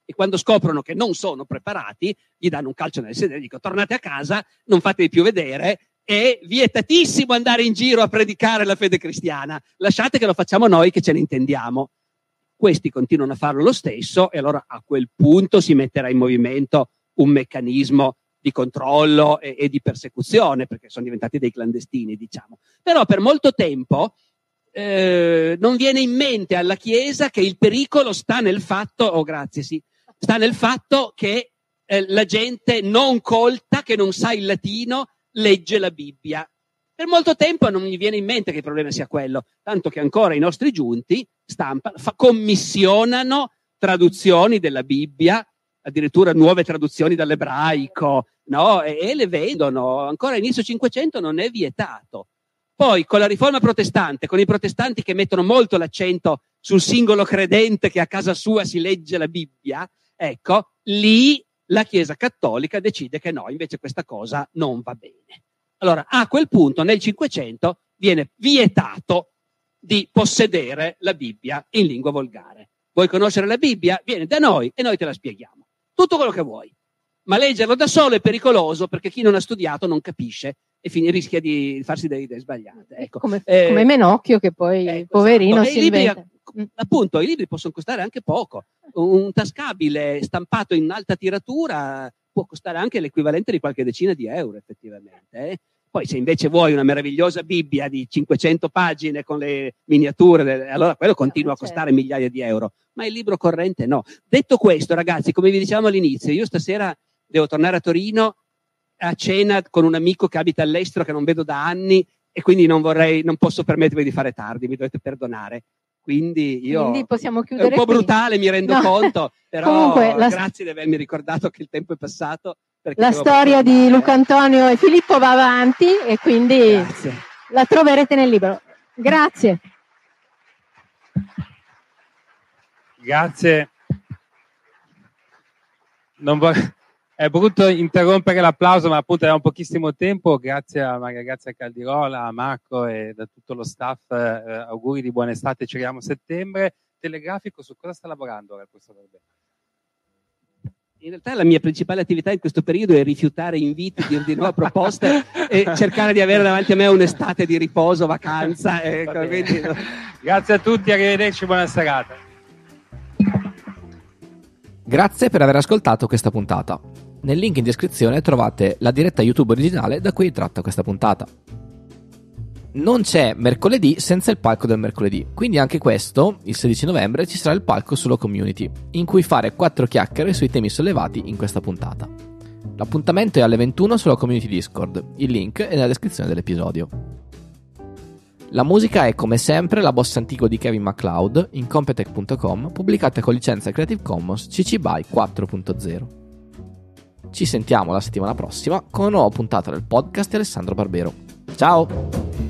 E quando scoprono che non sono preparati, gli danno un calcio nel sedere e dicono tornate a casa, non fatevi più vedere, è vietatissimo andare in giro a predicare la fede cristiana. Lasciate che lo facciamo noi che ce ne intendiamo. Questi continuano a farlo lo stesso e allora a quel punto si metterà in movimento un meccanismo di controllo e, e, di persecuzione, perché sono diventati dei clandestini, diciamo. Però per molto tempo eh, non viene in mente alla Chiesa che il pericolo sta nel fatto, oh grazie, sì, sta nel fatto che eh, la gente non colta, che non sa il latino, legge la Bibbia. Per molto tempo non gli viene in mente che il problema sia quello, tanto che ancora i nostri giunti stampa, fa, commissionano traduzioni della Bibbia, addirittura nuove traduzioni dall'ebraico, no? e, e le vendono. Ancora inizio 500 non è vietato. Poi con la riforma protestante, con i protestanti che mettono molto l'accento sul singolo credente che a casa sua si legge la Bibbia, ecco, lì la Chiesa cattolica decide che no, invece questa cosa non va bene. Allora, a quel punto, nel 500, viene vietato di possedere la Bibbia in lingua volgare. Vuoi conoscere la Bibbia? Vieni da noi e noi te la spieghiamo. Tutto quello che vuoi. Ma leggerlo da solo è pericoloso perché chi non ha studiato non capisce e fin- rischia di farsi delle idee sbagliate. Ecco. Come, eh, come Menocchio che poi, ecco, poverino, esatto. si inventa. Libri, appunto, i libri possono costare anche poco. Un tascabile stampato in alta tiratura può costare anche l'equivalente di qualche decina di euro, effettivamente. Eh? Poi se invece vuoi una meravigliosa Bibbia di 500 pagine con le miniature, allora quello continua a certo. costare migliaia di euro, ma il libro corrente no. Detto questo, ragazzi, come vi dicevamo all'inizio, io stasera devo tornare a Torino a cena con un amico che abita all'estero che non vedo da anni e quindi non vorrei, non posso permettermi di fare tardi, mi dovete perdonare. Quindi io quindi possiamo chiudere è un po' qui. brutale, mi rendo no. conto, però Comunque, la... grazie di avermi ricordato che il tempo è passato. La storia di Luca Antonio e Filippo va avanti e quindi grazie. la troverete nel libro. Grazie. Grazie. Non vorrei è brutto interrompere l'applauso, ma appunto avevamo pochissimo tempo. Grazie a Maria Grazia Caldirola, a Marco e da tutto lo staff. Eh, auguri di buona estate, ci vediamo a settembre. Telegrafico, su cosa sta lavorando ora il professor? In realtà la mia principale attività in questo periodo è rifiutare inviti, dir di no a proposte e cercare di avere davanti a me un'estate di riposo, vacanza. Ecco, quindi... Grazie a tutti, arrivederci, buona serata. Grazie per aver ascoltato questa puntata. Nel link in descrizione trovate la diretta YouTube originale da cui è tratta questa puntata. Non c'è mercoledì senza il palco del mercoledì, quindi anche questo, il 16 novembre, ci sarà il palco sulla community, in cui fare quattro chiacchiere sui temi sollevati in questa puntata. L'appuntamento è alle 21 sulla community Discord, il link è nella descrizione dell'episodio. La musica è come sempre la bossa antico di Kevin MacLeod in competech.com, pubblicata con licenza Creative Commons CC BY 4.0. Ci sentiamo la settimana prossima con una nuova puntata del podcast di Alessandro Barbero. Ciao!